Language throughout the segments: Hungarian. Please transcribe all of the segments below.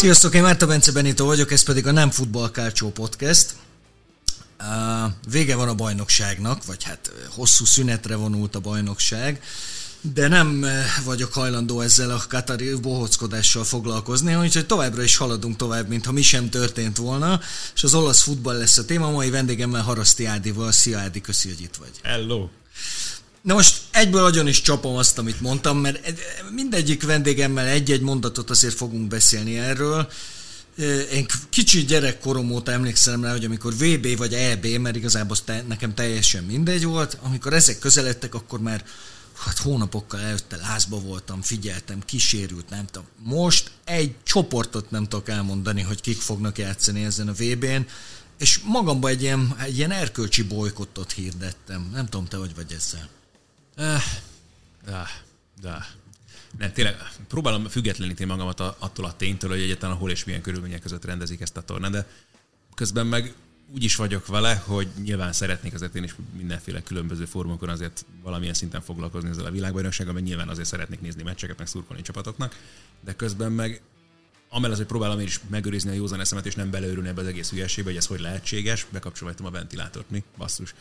Sziasztok, én Márta Bence Benito vagyok, ez pedig a Nem Futball Kárcsó Podcast. Vége van a bajnokságnak, vagy hát hosszú szünetre vonult a bajnokság, de nem vagyok hajlandó ezzel a katari bohockodással foglalkozni, úgyhogy továbbra is haladunk tovább, mintha mi sem történt volna, és az olasz futball lesz a téma, mai vendégemmel Haraszti Ádival. Szia Ádi, köszi, hogy itt vagy. Hello! Na most egyből nagyon is csapom azt, amit mondtam, mert mindegyik vendégemmel egy-egy mondatot azért fogunk beszélni erről. Én kicsi gyerekkorom óta emlékszem rá, hogy amikor VB vagy EB, mert igazából te, nekem teljesen mindegy volt, amikor ezek közeledtek, akkor már hát hónapokkal előtte lázba voltam, figyeltem, kísérült, nem tudom. Most egy csoportot nem tudok elmondani, hogy kik fognak játszani ezen a VB-n, és magamban egy ilyen, egy ilyen erkölcsi bolykottot hirdettem. Nem tudom, te hogy vagy ezzel. Eh, de, de. Nem, tényleg próbálom függetleníteni magamat attól a ténytől, hogy egyetlen hol és milyen körülmények között rendezik ezt a tornát, de közben meg úgy is vagyok vele, hogy nyilván szeretnék azért én is mindenféle különböző formokon azért valamilyen szinten foglalkozni ezzel a világbajnoksággal, mert nyilván azért szeretnék nézni meccseket, meg szurkolni csapatoknak, de közben meg amellett, hogy próbálom én is megőrizni a józan eszemet, és nem beleőrülni ebbe az egész hülyeségbe, hogy ez hogy lehetséges, bekapcsoltam a ventilátort, mi? Basszus.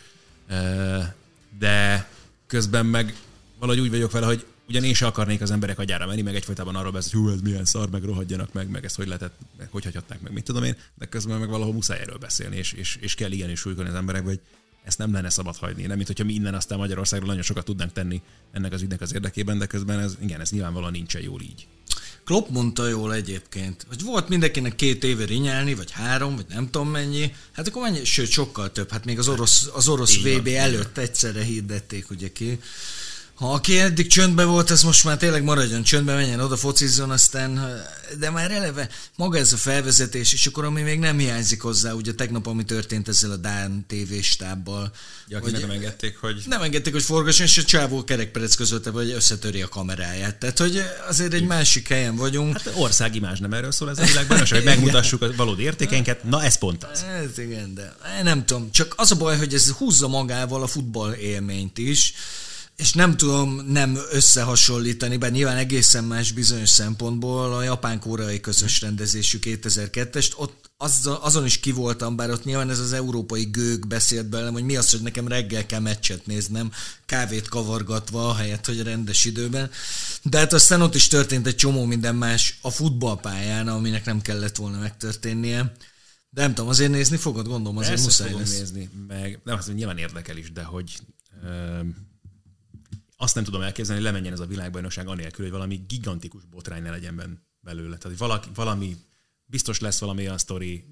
Eh, de közben meg valahogy úgy vagyok vele, hogy ugyan én se akarnék az emberek agyára menni, meg egyfajtában arról beszél, hogy hú, ez milyen szar, meg rohadjanak meg, meg ezt hogy lehetett, meg hogy hagyhatnák meg, mit tudom én, de közben meg valahol muszáj erről beszélni, és, és, és kell igenis súlykolni az emberek, hogy ezt nem lenne szabad hagyni. Nem, mint hogyha mi innen aztán Magyarországról nagyon sokat tudnánk tenni ennek az ügynek az érdekében, de közben ez, igen, ez nyilvánvalóan nincsen jól így. Klopp mondta jól egyébként, hogy volt mindenkinek két éve rinyálni, vagy három, vagy nem tudom mennyi, hát akkor mennyi, sőt sokkal több, hát még az orosz, az orosz VB előtt egyszerre hirdették ugye ki, ha aki eddig csöndben volt, ez most már tényleg maradjon csöndben, menjen oda, focizzon, aztán, de már eleve maga ez a felvezetés, és akkor ami még nem hiányzik hozzá, ugye tegnap, ami történt ezzel a Dán TV stábbal. Ja, hogy nem engedték, hogy... Nem engedték, hogy forgasson, és a csávó kerekperec közölte, vagy összetöri a kameráját. Tehát, hogy azért egy másik helyen vagyunk. Hát országimás nem erről szól ez a világban, hogy megmutassuk a valódi értékenket. Na, ez pont az. Ez igen, de nem tudom. Csak az a baj, hogy ez húzza magával a futball élményt is és nem tudom nem összehasonlítani, bár nyilván egészen más bizonyos szempontból a japán-koreai közös rendezésű 2002-est, ott az, azon is ki voltam, bár ott nyilván ez az európai gőg beszélt belem, hogy mi az, hogy nekem reggel kell meccset néznem, kávét kavargatva, helyett, hogy rendes időben. De hát aztán ott is történt egy csomó minden más a futballpályán, aminek nem kellett volna megtörténnie. De nem tudom, azért nézni fogod, gondolom, azért Persze muszáj lesz. nézni, meg nem, azt nyilván érdekel is, de hogy azt nem tudom elképzelni, hogy lemenjen ez a világbajnokság anélkül, hogy valami gigantikus botrány ne legyen belőle. Tehát, valaki, valami, biztos lesz valami olyan sztori,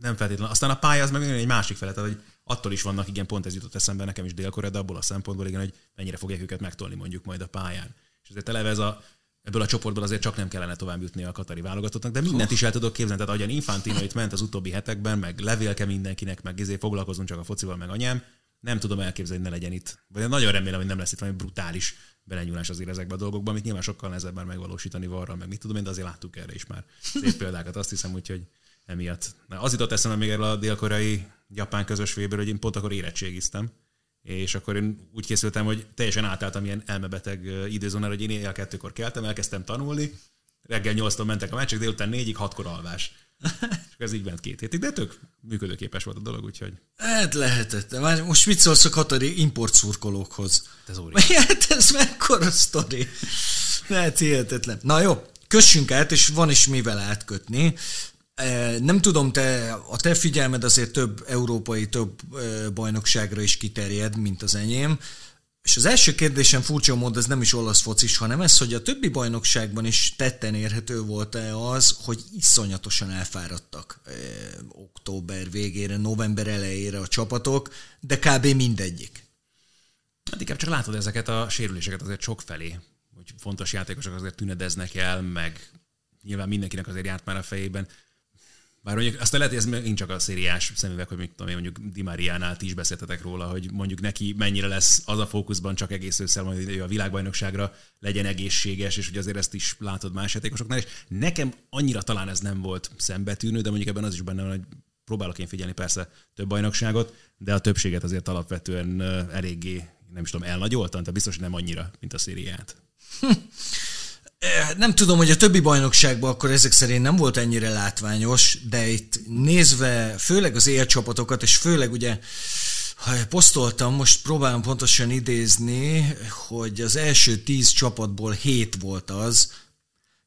nem feltétlenül. Aztán a pálya az meg egy másik fele, tehát hogy attól is vannak, igen, pont ez jutott eszembe nekem is dél de abból a szempontból, igen, hogy mennyire fogják őket megtolni mondjuk majd a pályán. És azért eleve ez a, ebből a csoportból azért csak nem kellene tovább jutni a katari válogatottnak, de mindent is el tudok képzelni. Tehát ahogyan Infantino itt ment az utóbbi hetekben, meg levélke mindenkinek, meg izé foglalkozunk csak a focival, meg anyám, nem tudom elképzelni, hogy ne legyen itt. Vagy nagyon remélem, hogy nem lesz itt valami brutális belenyúlás azért ezekbe a dolgokba, amit nyilván sokkal nehezebb már megvalósítani varra, meg mit tudom én, de azért láttuk erre is már szép példákat. Azt hiszem, úgyhogy emiatt. Na, az jutott eszembe még erről a dél-koreai japán közös véből, hogy én pont akkor érettségiztem, és akkor én úgy készültem, hogy teljesen átálltam ilyen elmebeteg időzónára, hogy én éjjel kettőkor keltem, elkezdtem tanulni, reggel nyolctól mentek a meccsek, délután négyig, hatkor alvás. És ez így ment két hétig, de tök működőképes volt a dolog, úgyhogy... Hát lehetett. Most mit szólsz a Katari import szurkolókhoz? Ez óriási. Hát ez mekkora sztori. Hát hihetetlen. Na jó, kössünk át, és van is mivel átkötni. E, nem tudom, te, a te figyelmed azért több európai, több e, bajnokságra is kiterjed, mint az enyém. És az első kérdésem furcsa mód, ez nem is olasz focis, hanem ez, hogy a többi bajnokságban is tetten érhető volt-e az, hogy iszonyatosan elfáradtak e, október végére, november elejére a csapatok, de kb. mindegyik. Hát inkább csak látod ezeket a sérüléseket azért sok felé, hogy fontos játékosok azért tünedeznek el, meg nyilván mindenkinek azért járt már a fejében. Bár mondjuk azt lehet, hogy ez megint csak a szériás szemüveg, hogy tudom én, mondjuk Di Mariánál ti is beszéltetek róla, hogy mondjuk neki mennyire lesz az a fókuszban csak egész ősszel, hogy a világbajnokságra legyen egészséges, és hogy azért ezt is látod más játékosoknál, és nekem annyira talán ez nem volt szembetűnő, de mondjuk ebben az is benne van, hogy próbálok én figyelni persze több bajnokságot, de a többséget azért alapvetően eléggé, nem is tudom, elnagyoltam, tehát biztos, hogy nem annyira, mint a szériát. Nem tudom, hogy a többi bajnokságban akkor ezek szerint nem volt ennyire látványos, de itt nézve főleg az élcsapatokat, és főleg ugye ha posztoltam, most próbálom pontosan idézni, hogy az első tíz csapatból hét volt az,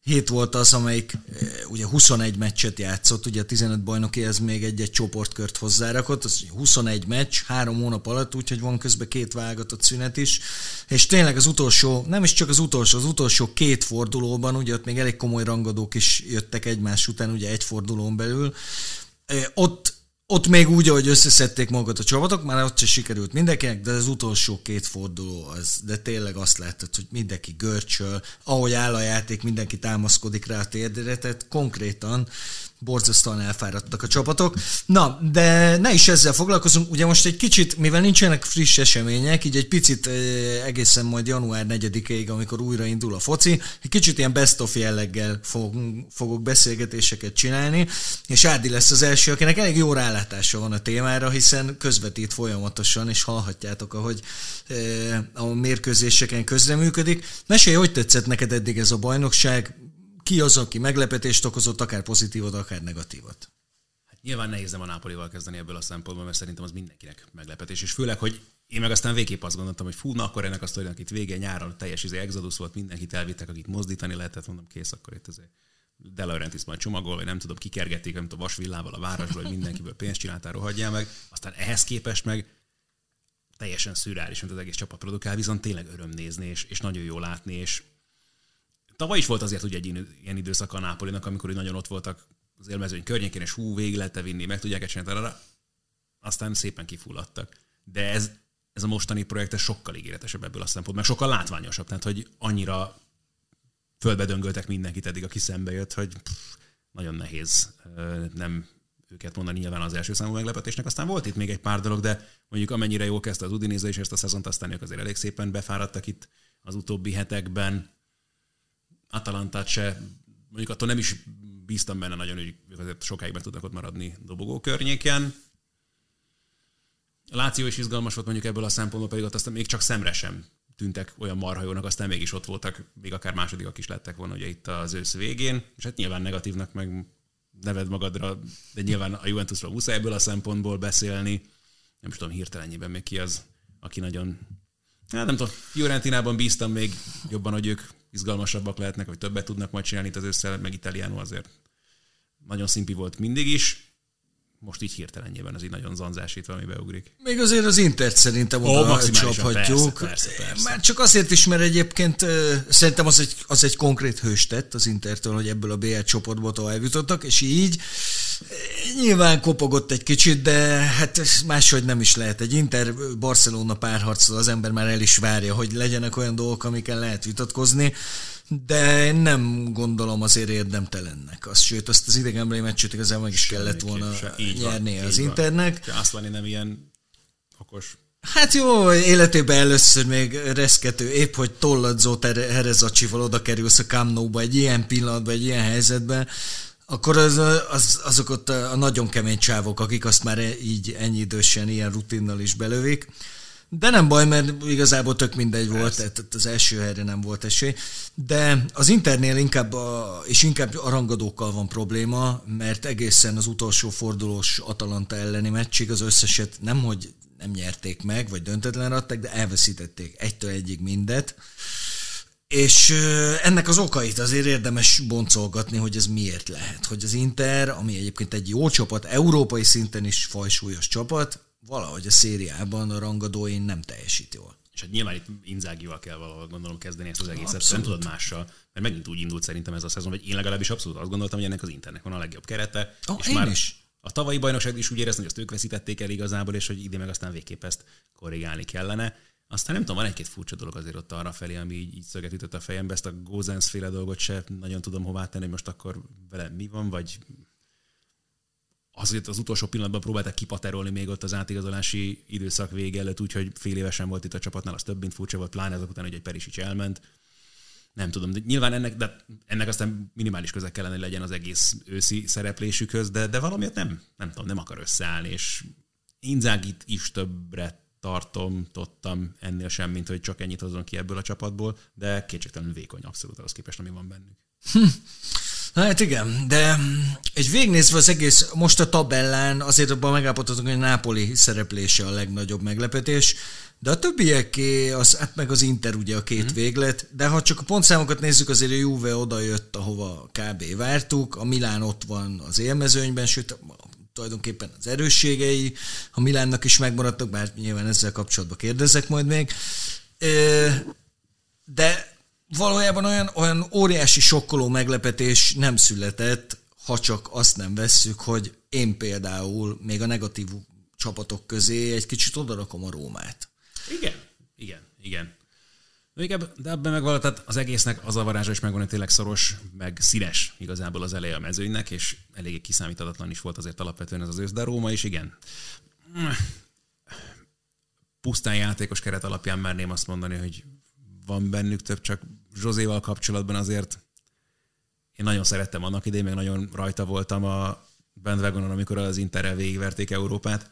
hét volt az, amelyik eh, ugye 21 meccset játszott, ugye a 15 bajnoki ez még egy-egy csoportkört hozzárakott, az 21 meccs, három hónap alatt, úgyhogy van közben két válogatott szünet is, és tényleg az utolsó, nem is csak az utolsó, az utolsó két fordulóban, ugye ott még elég komoly rangadók is jöttek egymás után, ugye egy fordulón belül, eh, ott ott még úgy, ahogy összeszedték magukat a csapatok, már ott se sikerült mindenkinek, de az utolsó két forduló az, de tényleg azt láttad, hogy mindenki görcsöl, ahogy áll a játék, mindenki támaszkodik rá a térdére, tehát konkrétan borzasztóan elfáradtak a csapatok. Na, de ne is ezzel foglalkozunk. Ugye most egy kicsit, mivel nincsenek friss események, így egy picit egészen majd január 4-ig, amikor újra indul a foci, egy kicsit ilyen best of jelleggel fogok beszélgetéseket csinálni, és Ádi lesz az első, akinek elég jó rálátása van a témára, hiszen közvetít folyamatosan, és hallhatjátok, ahogy a mérkőzéseken közreműködik. Mesélj, hogy tetszett neked eddig ez a bajnokság? Ki az, aki meglepetést okozott, akár pozitívat, akár negatívat? Hát nyilván nehéz nem a Nápolival kezdeni ebből a szempontból, mert szerintem az mindenkinek meglepetés. És főleg, hogy én meg aztán végképp azt gondoltam, hogy fú, na akkor ennek a sztorinak itt vége, nyáron teljes izé exodus volt, mindenkit elvittek, akit mozdítani lehetett, mondom, kész, akkor itt azért De Laurentiis majd csomagol, vagy nem tudom, kikergették, nem tudom, vasvillával a városból, hogy mindenkiből pénzt csináltál, rohadjál meg. Aztán ehhez képest meg teljesen szürális, mint az egész csapat produkál, viszont tényleg öröm nézni, és, és nagyon jó látni, és Tavaly is volt azért ugye egy ilyen időszak a Nápolinak, amikor nagyon ott voltak az élmezőny környékén, és hú, végig lehet vinni, meg tudják csinálni, arra. aztán szépen kifulladtak. De ez, ez a mostani projekt ez sokkal ígéretesebb ebből a szempontból, meg sokkal látványosabb, tehát hogy annyira földbe döngöltek mindenkit eddig, aki szembe jött, hogy pff, nagyon nehéz nem őket mondani nyilván az első számú meglepetésnek. Aztán volt itt még egy pár dolog, de mondjuk amennyire jól kezdte az Udinese és ezt a szezont, aztán ők azért elég szépen befáradtak itt az utóbbi hetekben. Atalantát se, mondjuk attól nem is bíztam benne nagyon, hogy ők azért sokáig meg tudnak ott maradni dobogó környéken. A Láció is izgalmas volt mondjuk ebből a szempontból, pedig ott aztán még csak szemre sem tűntek olyan marhajónak, aztán mégis ott voltak, még akár másodikak is lettek volna ugye itt az ősz végén, és hát nyilván negatívnak meg neved magadra, de nyilván a Juventusról muszáj ebből a szempontból beszélni. Nem is tudom hirtelenjében még ki az, aki nagyon... Hát nem tudom, Fiorentinában bíztam még jobban, hogy ők izgalmasabbak lehetnek, vagy többet tudnak majd csinálni itt az össze, meg Italiano azért nagyon szimpi volt mindig is. Most így hirtelen nyilván az így nagyon zanzásítva, ami beugrik. Még azért az Intert szerintem oda oh, csaphatjuk. Persze, persze, persze. Már csak azért is, mert egyébként szerintem az egy, az egy konkrét hőstett az Intertől, hogy ebből a BL csoportból tovább jutottak, és így nyilván kopogott egy kicsit, de hát máshogy nem is lehet. Egy Inter-Barcelona párharcol az ember már el is várja, hogy legyenek olyan dolgok, amikkel lehet vitatkozni de nem gondolom azért érdemtelennek. Az, sőt, azt az idegenbeli meccset igazából meg is kellett volna nyerni az Internek. Azt lenni nem ilyen okos Hát jó, életében először még reszkető, épp hogy tolladzó Herezacsival oda kerülsz a Camnóba egy ilyen pillanatban, egy ilyen helyzetben, akkor az, az, azok ott a nagyon kemény csávok, akik azt már így ennyi idősen, ilyen rutinnal is belövik. De nem baj, mert igazából tök mindegy volt, tehát az első helyre nem volt esély. De az Internél inkább, a, és inkább a rangadókkal van probléma, mert egészen az utolsó fordulós Atalanta elleni meccsig az összeset nem, hogy nem nyerték meg, vagy döntetlen adták, de elveszítették egytől egyig mindet. És ennek az okait azért érdemes boncolgatni, hogy ez miért lehet. Hogy az Inter, ami egyébként egy jó csapat, európai szinten is fajsúlyos csapat, valahogy a szériában a rangadóin nem teljesít jól. És hát nyilván itt Inzágival kell valahol gondolom kezdeni ezt az egészet, abszolút. nem tudod mással, mert megint úgy indult szerintem ez a szezon, hogy én legalábbis abszolút azt gondoltam, hogy ennek az Internek van a legjobb kerete. Oh, és én már is. A tavalyi bajnokság is úgy éreztem, hogy azt ők veszítették el igazából, és hogy ide meg aztán végképp ezt korrigálni kellene. Aztán nem tudom, van egy-két furcsa dolog azért ott arra felé, ami így, így szöget ütött a fejembe, ezt a Gózens féle dolgot se nagyon tudom hová tenni, hogy most akkor vele mi van, vagy azért az utolsó pillanatban próbálták kipaterolni még ott az átigazolási időszak vége előtt, úgyhogy fél évesen volt itt a csapatnál, az több mint furcsa volt, pláne azok után, hogy egy Perisic elment. Nem tudom, de nyilván ennek, de ennek aztán minimális közek kellene, hogy legyen az egész őszi szereplésükhöz, de, de valamiért nem, nem tudom, nem akar összeállni, és Inzágit is többre tartom, tottam ennél sem, mint hogy csak ennyit hozzon ki ebből a csapatból, de kétségtelenül vékony abszolút az képest, ami van bennük. Hát igen, de egy végnézve az egész, most a tabellán azért abban megállapodhatunk, hogy a Nápoli szereplése a legnagyobb meglepetés, de a többieké, az, hát meg az Inter ugye a két mm-hmm. véglet, de ha csak a pontszámokat nézzük, azért a Juve oda jött, ahova kb. vártuk, a Milán ott van az élmezőnyben, sőt tulajdonképpen az erősségei, a Milánnak is megmaradtak, bár nyilván ezzel kapcsolatban kérdezek majd még. De valójában olyan, olyan óriási sokkoló meglepetés nem született, ha csak azt nem vesszük, hogy én például még a negatív csapatok közé egy kicsit odarakom a Rómát. Igen, igen, igen. De ebben meg valahogy, tehát az egésznek az a varázsa is megvan, hogy tényleg szoros, meg színes igazából az eleje a mezőnynek, és eléggé kiszámíthatatlan is volt azért alapvetően ez az ősz, de Róma is igen. Pusztán játékos keret alapján merném azt mondani, hogy van bennük több, csak Zsozéval kapcsolatban azért én nagyon szerettem annak idején, meg nagyon rajta voltam a bandwagonon, amikor az Interrel végigverték Európát,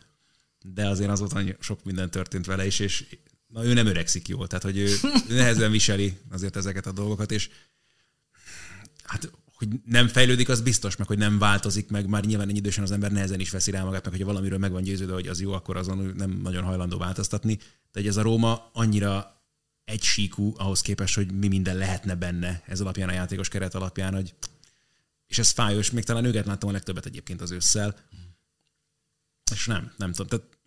de azért azóta sok minden történt vele is, és na, ő nem öregszik jól, tehát hogy ő nehezen viseli azért ezeket a dolgokat, és hát hogy nem fejlődik, az biztos, meg hogy nem változik meg, már nyilván egy idősen az ember nehezen is veszi rá magát, meg hogyha valamiről meg van győződve, hogy az jó, akkor azon nem nagyon hajlandó változtatni. De hogy ez a Róma annyira egy síkú ahhoz képest, hogy mi minden lehetne benne ez alapján, a játékos keret alapján, hogy és ez fájós, még talán őket láttam a legtöbbet egyébként az ősszel, és nem, nem tudom, tehát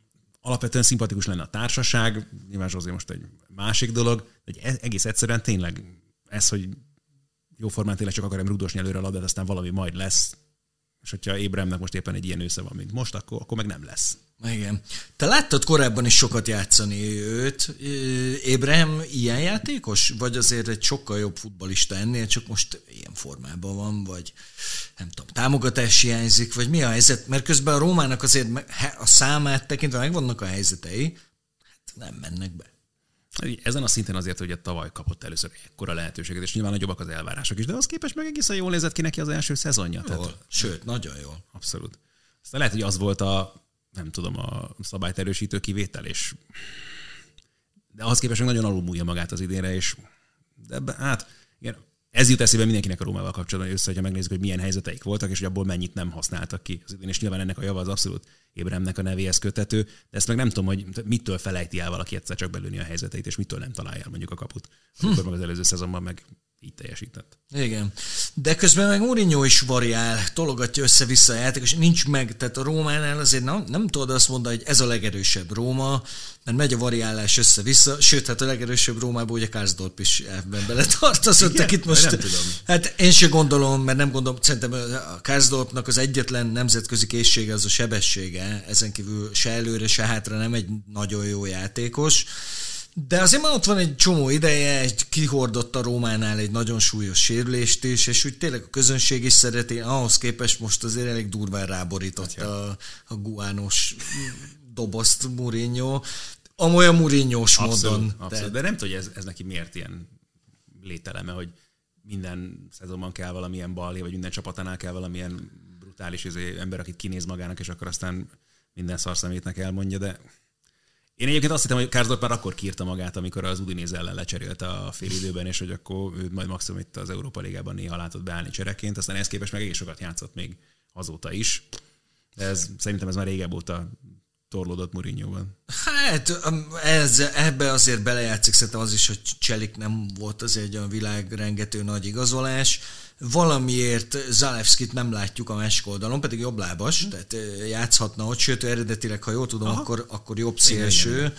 alapvetően szimpatikus lenne a társaság, nyilván Zsózé most egy másik dolog, de egy egész egyszerűen tényleg ez, hogy jóformán tényleg csak akarom rúdosni előre a labdát, aztán valami majd lesz, és hogyha Ébremnek most éppen egy ilyen ősze van, mint most, akkor, akkor meg nem lesz. Igen. Te láttad korábban is sokat játszani őt. Ébrem ilyen játékos? Vagy azért egy sokkal jobb futbalista ennél, csak most ilyen formában van, vagy nem tudom, támogatás hiányzik, vagy mi a helyzet? Mert közben a Rómának azért a számát tekintve megvannak a helyzetei, hát nem mennek be. Ezen a szinten azért, hogy tavaly kapott először ekkora lehetőséget, és nyilván nagyobbak az elvárások is, de az képest meg egészen jól nézett ki neki az első szezonja. Jól, tehát, sőt, nagyon jól. Abszolút. Aztán lehet, hogy az volt a, nem tudom, a szabályt erősítő kivétel, és de ahhoz képest nagyon alulmúlja magát az idénre, és de ebbe, hát igen, ez jut eszébe mindenkinek a Rómával kapcsolatban, össze, hogyha megnézzük, hogy milyen helyzeteik voltak, és hogy abból mennyit nem használtak ki az idén, és nyilván ennek a java az abszolút Ébremnek a nevéhez kötető, de ezt meg nem tudom, hogy mitől felejti el valaki egyszer csak belülni a helyzeteit, és mitől nem találja el mondjuk a kaput. Akkor hm. meg az előző szezonban meg így teljesített. Igen. De közben meg Mourinho is variál, tologatja össze-vissza a játék, és nincs meg, tehát a Rómánál azért nem, nem tudod azt mondani, hogy ez a legerősebb Róma, mert megy a variálás össze-vissza, sőt, hát a legerősebb Rómában ugye Kárzdorp is ebben beletartozott, Igen, itt most, nem tudom. hát én sem gondolom, mert nem gondolom, szerintem a Kárzdorpnak az egyetlen nemzetközi készsége az a sebessége, ezen kívül se előre, se hátra nem egy nagyon jó játékos, de azért már ott van egy csomó ideje, egy kihordott a Rómánál egy nagyon súlyos sérülést is, és úgy tényleg a közönség is szereti, ahhoz képest most azért elég durván ráborított a, a guános dobozt Mourinho, amolyan mourinho módon. Abszolút, de... de nem tudja, ez, ez neki miért ilyen lételeme, hogy minden szezonban kell valamilyen balé, vagy minden csapatánál kell valamilyen brutális izé, ember, akit kinéz magának, és akkor aztán minden szarszemétnek elmondja, de én egyébként azt hittem, hogy Kárzdorp már akkor kírta magát, amikor az Udinéz ellen lecserélte a fél időben, és hogy akkor ő majd maximum itt az Európa Ligában néha látott beállni csereként, aztán ehhez képest meg egész sokat játszott még azóta is. Ez, szerintem ez már régebb óta torlódott Mourinho-ban. Hát ez, ebbe azért belejátszik szerintem az is, hogy Cselik nem volt azért egy olyan világrengető nagy igazolás. Valamiért Zalewskit nem látjuk a másik oldalon, pedig jobb lábas, hmm. tehát játszhatna ott, sőt eredetileg, ha jól tudom, akkor, akkor jobb szélső.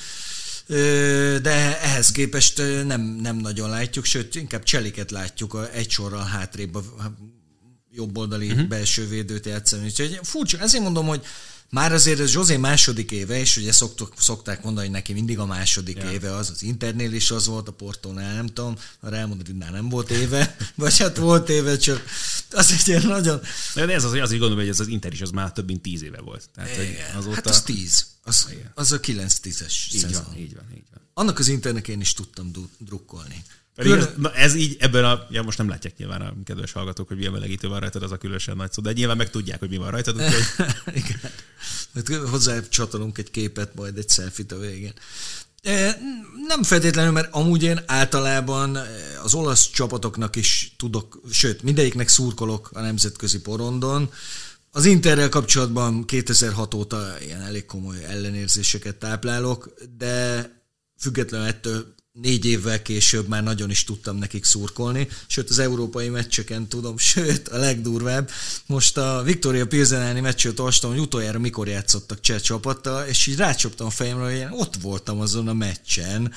De ehhez képest nem, nem nagyon látjuk, sőt, inkább Cseliket látjuk egy sorral hátrébb a jobboldali uh-huh. belső védőt játszani. Úgyhogy furcsa, ezért mondom, hogy már azért ez Zsozé második éve, és ugye szoktuk, szokták mondani, hogy neki mindig a második ja. éve az, az Internél is az volt, a Portónál nem tudom, a Real Madridnál nem volt éve, vagy hát volt éve, csak az egy ilyen nagyon... De ez az, hogy azért gondolom, hogy ez az Inter is az már több mint tíz éve volt. Tehát, hogy azóta... Hát az tíz. Az, az a kilenc tízes így szezon. Van, így van, így van. Annak az Internek én is tudtam drukkolni. Pedig ez, na ez így ebben a, ja most nem látják nyilván a kedves hallgatók, hogy milyen melegítő van rajtad, az a különösen nagy szó, de nyilván meg tudják, hogy mi van rajtad. Úgyhogy... Igen. Hát hozzá csatolunk egy képet, majd egy selfie a végén. Nem feltétlenül, mert amúgy én általában az olasz csapatoknak is tudok, sőt, mindegyiknek szurkolok a nemzetközi porondon. Az Interrel kapcsolatban 2006 óta ilyen elég komoly ellenérzéseket táplálok, de függetlenül ettől négy évvel később már nagyon is tudtam nekik szurkolni, sőt az európai meccseken tudom, sőt a legdurvább. Most a Victoria Pilsen meccsőt olvastam, hogy utoljára mikor játszottak cseh csapattal, és így rácsaptam a fejemre, hogy én ott voltam azon a meccsen,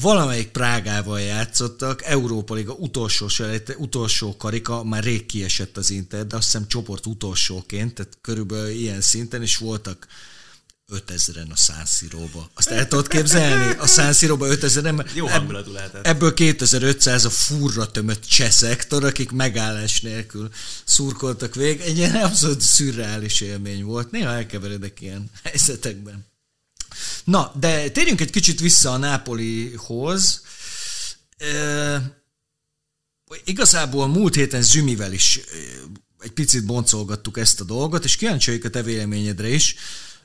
valamelyik Prágával játszottak, Európa Liga utolsó, utolsó karika, már rég kiesett az Inter, de azt hiszem csoport utolsóként, tehát körülbelül ilyen szinten, is voltak 5000-en a Szánszíróba. Azt el tudod képzelni? A Szánszíróba 5000-en. Jó hangulatú lehetett. Ebből 2500 a furra tömött cseszektor, akik megállás nélkül szurkoltak vég. Egy ilyen abszolút szürreális élmény volt. Néha elkeveredek ilyen helyzetekben. Na, de térjünk egy kicsit vissza a Nápolihoz. E, igazából múlt héten Zümivel is egy picit boncolgattuk ezt a dolgot, és kíváncsi a te véleményedre is,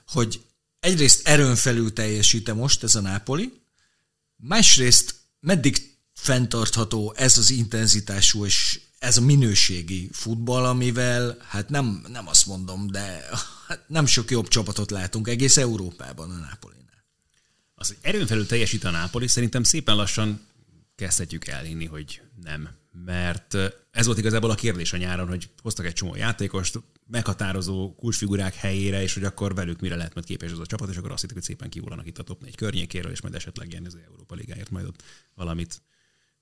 hogy egyrészt erőn felül teljesíte most ez a Nápoli, másrészt meddig fenntartható ez az intenzitású és ez a minőségi futball, amivel hát nem, nem azt mondom, de hát nem sok jobb csapatot látunk egész Európában a Nápolinál. Az, hogy erőn felül teljesít a Nápoli, szerintem szépen lassan kezdhetjük elhinni, hogy nem. Mert ez volt igazából a kérdés a nyáron, hogy hoztak egy csomó játékost, meghatározó kulcsfigurák helyére, és hogy akkor velük mire lehet majd képes az a csapat, és akkor azt hitték, hogy szépen kihullanak itt a top 4 környékéről, és majd esetleg ilyen az Európa Ligáért majd ott valamit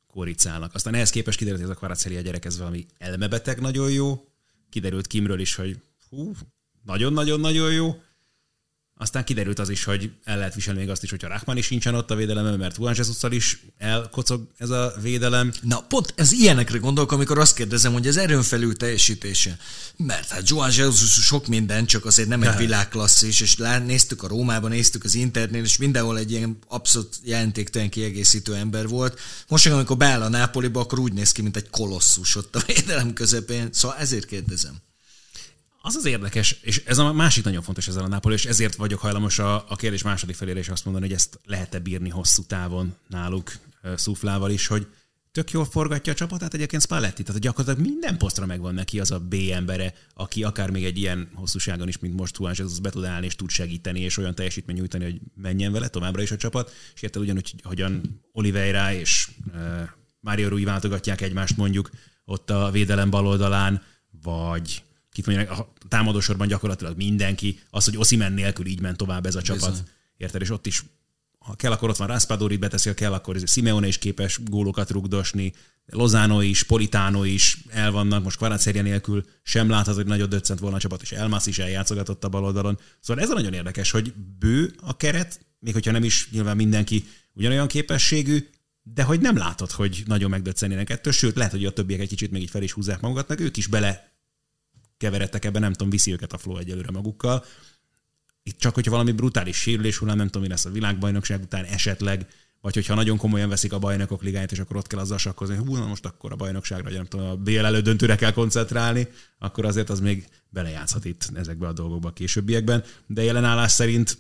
koricálnak. Aztán ehhez képest kiderült, hogy ez a Kvaratszeli a gyerek, ez valami elmebeteg nagyon jó. Kiderült Kimről is, hogy hú, nagyon-nagyon-nagyon jó. Aztán kiderült az is, hogy el lehet viselni még azt is, hogyha Rahman is sincsen ott a védelemben, mert Juan jesus is elkocog ez a védelem. Na, pont ez ilyenekre gondolok, amikor azt kérdezem, hogy ez erőn felül teljesítése. Mert hát Juan Jesus sok minden, csak azért nem egy világklasszis, és néztük a Rómában, néztük az Internél, és mindenhol egy ilyen abszolút jelentéktelen kiegészítő ember volt. Most, amikor beáll a Nápoliba, akkor úgy néz ki, mint egy kolosszus ott a védelem közepén. Szóval ezért kérdezem. Az az érdekes, és ez a másik nagyon fontos ezzel a Napoli, és ezért vagyok hajlamos a, a kérdés második felére is azt mondani, hogy ezt lehet-e bírni hosszú távon náluk Szuflával is, hogy tök jól forgatja a csapatát egyébként Spalletti, tehát gyakorlatilag minden posztra megvan neki az a B embere, aki akár még egy ilyen hosszúságon is, mint most Juan Jesus be tud állni, és tud segíteni, és olyan teljesítmény nyújtani, hogy menjen vele továbbra is a csapat, és érted ugyanúgy, hogyan Oliveira és uh, Mário Rui váltogatják egymást mondjuk ott a védelem baloldalán, vagy kit mondják, a támadósorban gyakorlatilag mindenki, az, hogy Oszimen nélkül így ment tovább ez a csapat. Bizony. Érted? És ott is ha kell, akkor ott van Raspadori, beteszi, ha kell, akkor Simeone is képes gólokat rugdosni, Lozano is, Politano is el vannak, most Kvaratszerje nélkül sem láthat, hogy nagyot döccent volna a csapat, és Elmas is eljátszogatott a bal oldalon. Szóval ez a nagyon érdekes, hogy bő a keret, még hogyha nem is nyilván mindenki ugyanolyan képességű, de hogy nem látod, hogy nagyon megdöccenének ettől, sőt, lehet, hogy a többiek egy kicsit még így fel is húzzák magukat, meg ők is bele keveredtek ebben, nem tudom, viszi őket a flow egyelőre magukkal. Itt csak, hogyha valami brutális sérülés hullám, nem tudom, mi lesz a világbajnokság után esetleg, vagy hogyha nagyon komolyan veszik a bajnokok ligáját, és akkor ott kell azzal sakkozni, hú, na most akkor a bajnokságra, vagy nem tudom, a BL elődöntőre kell koncentrálni, akkor azért az még belejátszhat itt ezekbe a dolgokba a későbbiekben. De jelenállás szerint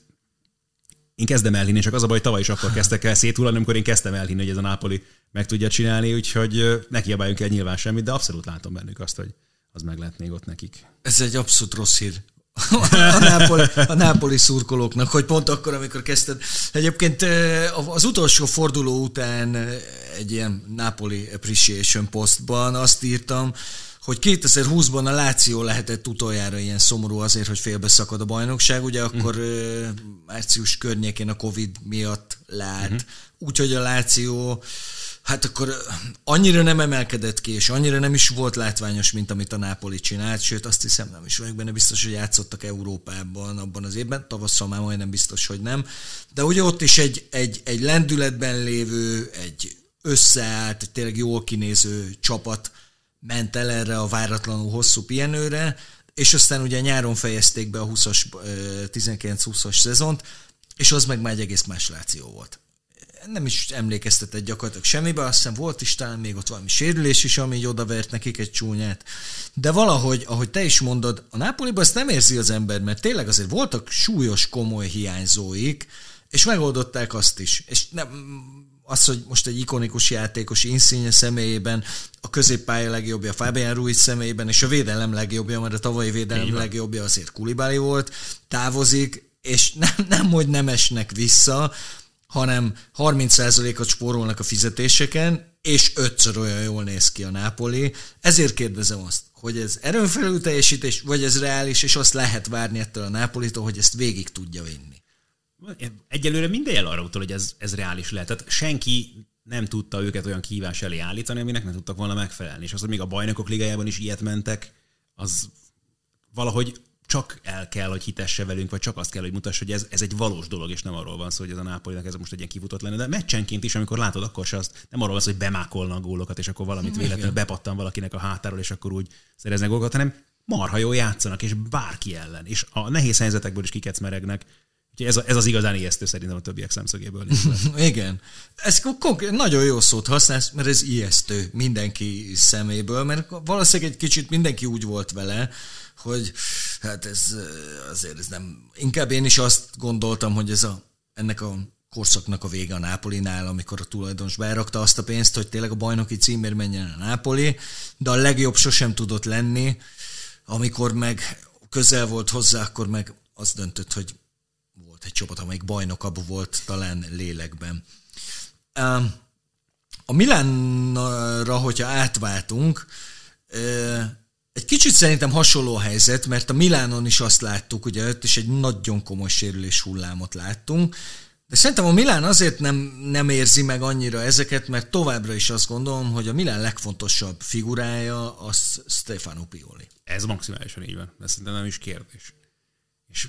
én kezdem elhinni, csak az a baj, tavaly is akkor kezdtek el széthullani, amikor én kezdtem elhinni, hogy ez a Napoli meg tudja csinálni, úgyhogy ne kiabáljunk el nyilván semmit, de abszolút látom bennük azt, hogy az meg lett még ott nekik. Ez egy abszolút rossz hír a, nápoli, a nápoli szurkolóknak, hogy pont akkor, amikor kezdted. Egyébként az utolsó forduló után egy ilyen Napoli Appreciation postban azt írtam, hogy 2020-ban a Láció lehetett utoljára ilyen szomorú azért, hogy félbeszakad a bajnokság, ugye akkor mm. március környékén a Covid miatt lát. Mm-hmm. Úgyhogy a Láció hát akkor annyira nem emelkedett ki, és annyira nem is volt látványos, mint amit a Nápoli csinált, sőt azt hiszem nem is vagyok benne biztos, hogy játszottak Európában abban az évben, tavasszal már majdnem biztos, hogy nem, de ugye ott is egy, egy, egy lendületben lévő, egy összeállt, egy tényleg jól kinéző csapat ment el erre a váratlanul hosszú pihenőre, és aztán ugye nyáron fejezték be a 20-as, 19-20-as szezont, és az meg már egy egész más láció volt nem is emlékeztetett gyakorlatilag semmibe, azt hiszem volt is talán még ott valami sérülés is, ami így odavert nekik egy csúnyát. De valahogy, ahogy te is mondod, a Nápoliban ezt nem érzi az ember, mert tényleg azért voltak súlyos, komoly hiányzóik, és megoldották azt is. És nem, az, hogy most egy ikonikus játékos Insigne személyében, a középpálya legjobbja Fabian Ruiz személyében, és a védelem legjobbja, mert a tavalyi védelem legjobbja azért Kulibáli volt, távozik, és nem, nem, hogy nem esnek vissza, hanem 30%-ot spórolnak a fizetéseken, és ötször olyan jól néz ki a Nápoli. Ezért kérdezem azt, hogy ez erőnfelül teljesítés, vagy ez reális, és azt lehet várni ettől a Nápolitól, hogy ezt végig tudja vinni. Egyelőre minden jel arra utal, hogy ez, ez reális lehet. Tehát senki nem tudta őket olyan kívás elé állítani, aminek nem tudtak volna megfelelni. És az, hogy még a bajnokok ligájában is ilyet mentek, az valahogy csak el kell, hogy hitesse velünk, vagy csak azt kell, hogy mutassa, hogy ez, ez egy valós dolog, és nem arról van szó, hogy ez a Nápolinak ez most egy ilyen kifutott lenne. De meccsenként is, amikor látod, akkor se az, nem arról van szó, hogy bemákolnak gólokat, és akkor valamit véletlenül bepattan valakinek a hátáról, és akkor úgy szereznek gólokat, hanem marha jól játszanak, és bárki ellen. És a nehéz helyzetekből is kikecmeregnek. Úgyhogy ez, a, ez az igazán ijesztő szerintem a többiek szemszögéből. Igen. Ez konkrét, nagyon jó szót használsz, mert ez ijesztő mindenki szeméből, mert valószínűleg egy kicsit mindenki úgy volt vele, hogy hát ez azért ez nem... Inkább én is azt gondoltam, hogy ez a, ennek a korszaknak a vége a Nápolinál, amikor a tulajdonos berakta azt a pénzt, hogy tényleg a bajnoki címért menjen a Nápoli, de a legjobb sosem tudott lenni, amikor meg közel volt hozzá, akkor meg az döntött, hogy egy csapat, amelyik bajnokabb volt talán lélekben. A Milánra, hogyha átváltunk, egy kicsit szerintem hasonló a helyzet, mert a Milánon is azt láttuk, ugye ott is egy nagyon komoly sérülés hullámot láttunk, de szerintem a Milán azért nem, nem érzi meg annyira ezeket, mert továbbra is azt gondolom, hogy a Milán legfontosabb figurája az Stefano Pioli. Ez maximálisan így van, ez szerintem nem is kérdés. És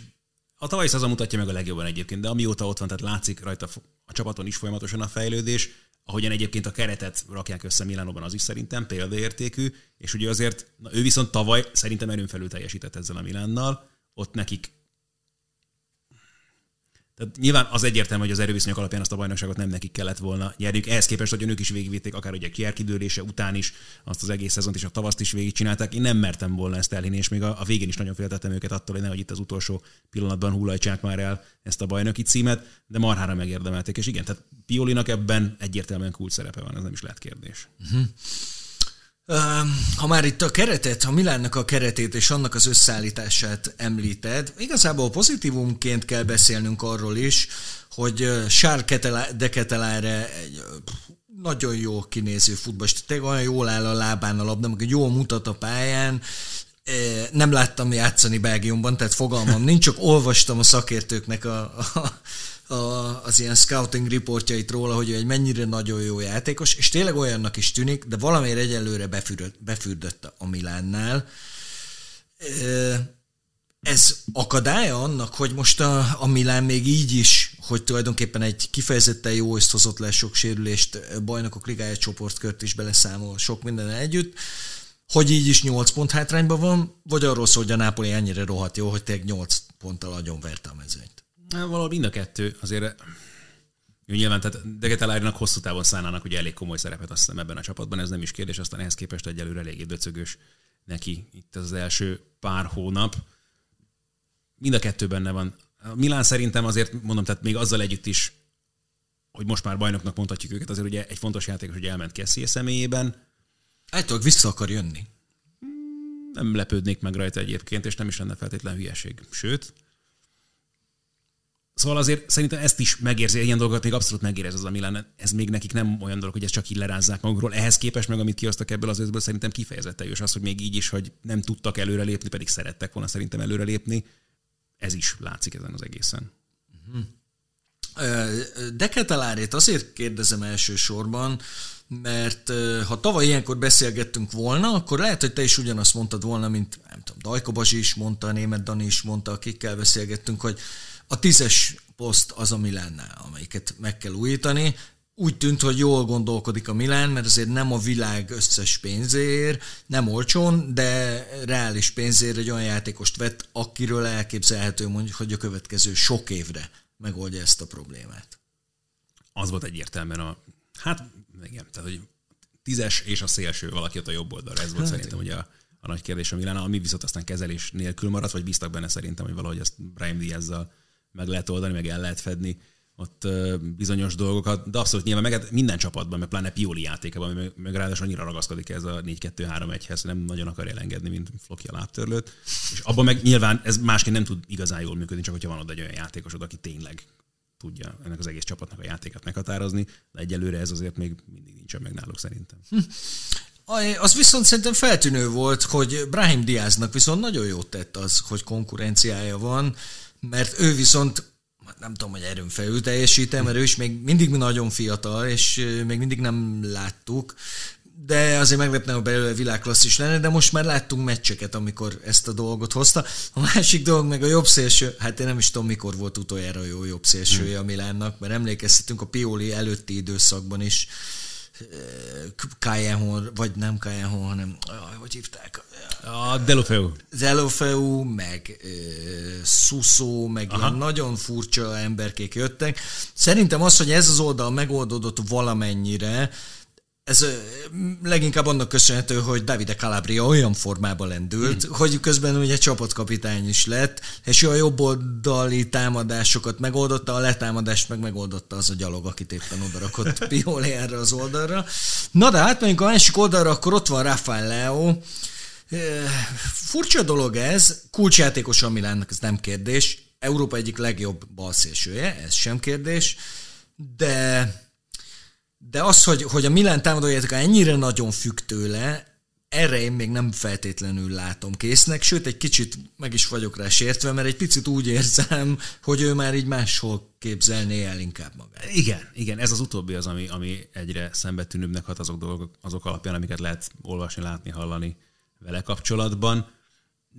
a tavalyi szezon mutatja meg a legjobban egyébként, de amióta ott van, tehát látszik rajta a csapaton is folyamatosan a fejlődés, ahogyan egyébként a keretet rakják össze Milánóban, az is szerintem példaértékű, és ugye azért, na, ő viszont tavaly szerintem erőn felül teljesített ezzel a Milánnal, ott nekik tehát nyilván az egyértelmű, hogy az erőviszonyok alapján azt a bajnokságot nem nekik kellett volna nyerniük. Ehhez képest, hogy ők is végigvitték, akár ugye kierkidőlése után is, azt az egész szezont és a tavaszt is végigcsinálták. Én nem mertem volna ezt elhinni, és még a, a végén is nagyon féltettem őket attól, hogy nehogy itt az utolsó pillanatban hullajtsák már el ezt a bajnoki címet, de marhára megérdemelték. És igen, tehát Piolinak ebben egyértelműen kult szerepe van, ez nem is lehet kérdés. Uh-huh. Ha már itt a keretet, a Milánnak a keretét és annak az összeállítását említed, igazából pozitívumként kell beszélnünk arról is, hogy Sár de Ketelára egy nagyon jó kinéző futballista, tényleg olyan jól áll a lábán a labda, meg jól mutat a pályán, nem láttam játszani Belgiumban, tehát fogalmam nincs, csak olvastam a szakértőknek a, a, a, az ilyen scouting riportjait róla, hogy ő egy mennyire nagyon jó játékos, és tényleg olyannak is tűnik, de valamiért egyelőre befürdött, befürdött a Milánnál. Ez akadálya annak, hogy most a, a Milán még így is, hogy tulajdonképpen egy kifejezetten jó hozott le sok sérülést, bajnokok ligája csoportkört is beleszámol, sok minden együtt, hogy így is 8 pont hátrányban van, vagy arról szól, hogy a Nápoli ennyire rohadt jó, hogy tényleg 8 ponttal agyon verte a mezőnyt. Valahol mind a kettő. Azért nyilván, tehát Degetelárinak hosszú távon szánnának ugye elég komoly szerepet azt hiszem ebben a csapatban, ez nem is kérdés, aztán ehhez képest egyelőre eléggé döcögös neki itt az első pár hónap. Mind a kettő benne van. A Milán szerintem azért mondom, tehát még azzal együtt is, hogy most már bajnoknak mondhatjuk őket, azért ugye egy fontos játékos, hogy elment Kessie személyében. Állítólag vissza akar jönni. Nem lepődnék meg rajta egyébként, és nem is lenne feltétlen hülyeség. Sőt, Szóval azért szerintem ezt is megérzi, ilyen dolgokat még abszolút megérez az a Milan. Ez még nekik nem olyan dolog, hogy ezt csak így lerázzák magukról. Ehhez képest meg, amit kihoztak ebből az összből, szerintem kifejezetten és az, hogy még így is, hogy nem tudtak előrelépni, pedig szerettek volna szerintem előrelépni. Ez is látszik ezen az egészen. Uh-huh. Deketelárét azért kérdezem elsősorban, mert ha tavaly ilyenkor beszélgettünk volna, akkor lehet, hogy te is ugyanazt mondtad volna, mint nem tudom, Dajko Bazsi is mondta, Német Dani is mondta, akikkel beszélgettünk, hogy a tízes poszt az a Milánnál, amelyiket meg kell újítani. Úgy tűnt, hogy jól gondolkodik a Milán, mert azért nem a világ összes pénzéért, nem olcsón, de reális pénzért egy olyan játékost vett, akiről elképzelhető mondjuk, hogy a következő sok évre megoldja ezt a problémát. az volt egyértelműen a, hát igen, tehát hogy tízes és a szélső valaki ott a jobb oldalra. Ez volt hát, szerintem ugye a, a nagy kérdés a Milán, ami viszont aztán kezelés nélkül maradt, vagy bíztak benne szerintem, hogy valahogy ezt Brian Diaz-zal meg lehet oldani, meg el lehet fedni ott bizonyos dolgokat, de abszolút nyilván meg minden csapatban, meg pláne Pioli játékában, meg, meg ráadásul annyira ragaszkodik ez a 4-2-3-1-hez, nem nagyon akar elengedni, mint Floki a lábtörlőt. És abban meg nyilván ez másként nem tud igazán jól működni, csak hogyha van ott egy olyan játékosod, aki tényleg tudja ennek az egész csapatnak a játékát meghatározni, de egyelőre ez azért még mindig nincsen meg náluk szerintem. Hm. Az viszont szerintem feltűnő volt, hogy Brahim Diaznak viszont nagyon jót tett az, hogy konkurenciája van, mert ő viszont nem tudom, hogy erőn felül teljesítem, mert ő is még mindig nagyon fiatal, és még mindig nem láttuk, de azért meglepne, ha belőle világklasszis lenne, de most már láttunk meccseket, amikor ezt a dolgot hozta. A másik dolog meg a jobb szélső, hát én nem is tudom, mikor volt utoljára a jó jobb szélsője a Milánnak, mert emlékezhetünk a Pioli előtti időszakban is, Kajenhor, vagy nem Kajenhor, hanem hogy hívták? A Delofeu. Delofeu, meg Suso, meg Aha. ilyen nagyon furcsa emberkék jöttek. Szerintem az, hogy ez az oldal megoldódott valamennyire, ez leginkább annak köszönhető, hogy Davide Calabria olyan formában lendült, hmm. hogy közben ugye csapatkapitány is lett, és a jobb oldali támadásokat megoldotta, a letámadást meg megoldotta az a gyalog, akit éppen oda rakott Pioli erre az oldalra. Na de hát mondjuk a másik oldalra, akkor ott van Rafael Leo. Furcsa dolog ez, kulcsjátékos a Milánnak, ez nem kérdés. Európa egyik legjobb balszélsője, ez sem kérdés, de de az, hogy, hogy a Milán támadójáték ennyire nagyon függ tőle, erre én még nem feltétlenül látom késznek, sőt egy kicsit meg is vagyok rá sértve, mert egy picit úgy érzem, hogy ő már így máshol képzelné el inkább magát. Igen, igen, ez az utóbbi az, ami, ami egyre szembetűnőbbnek hat azok dolgok, azok alapján, amiket lehet olvasni, látni, hallani vele kapcsolatban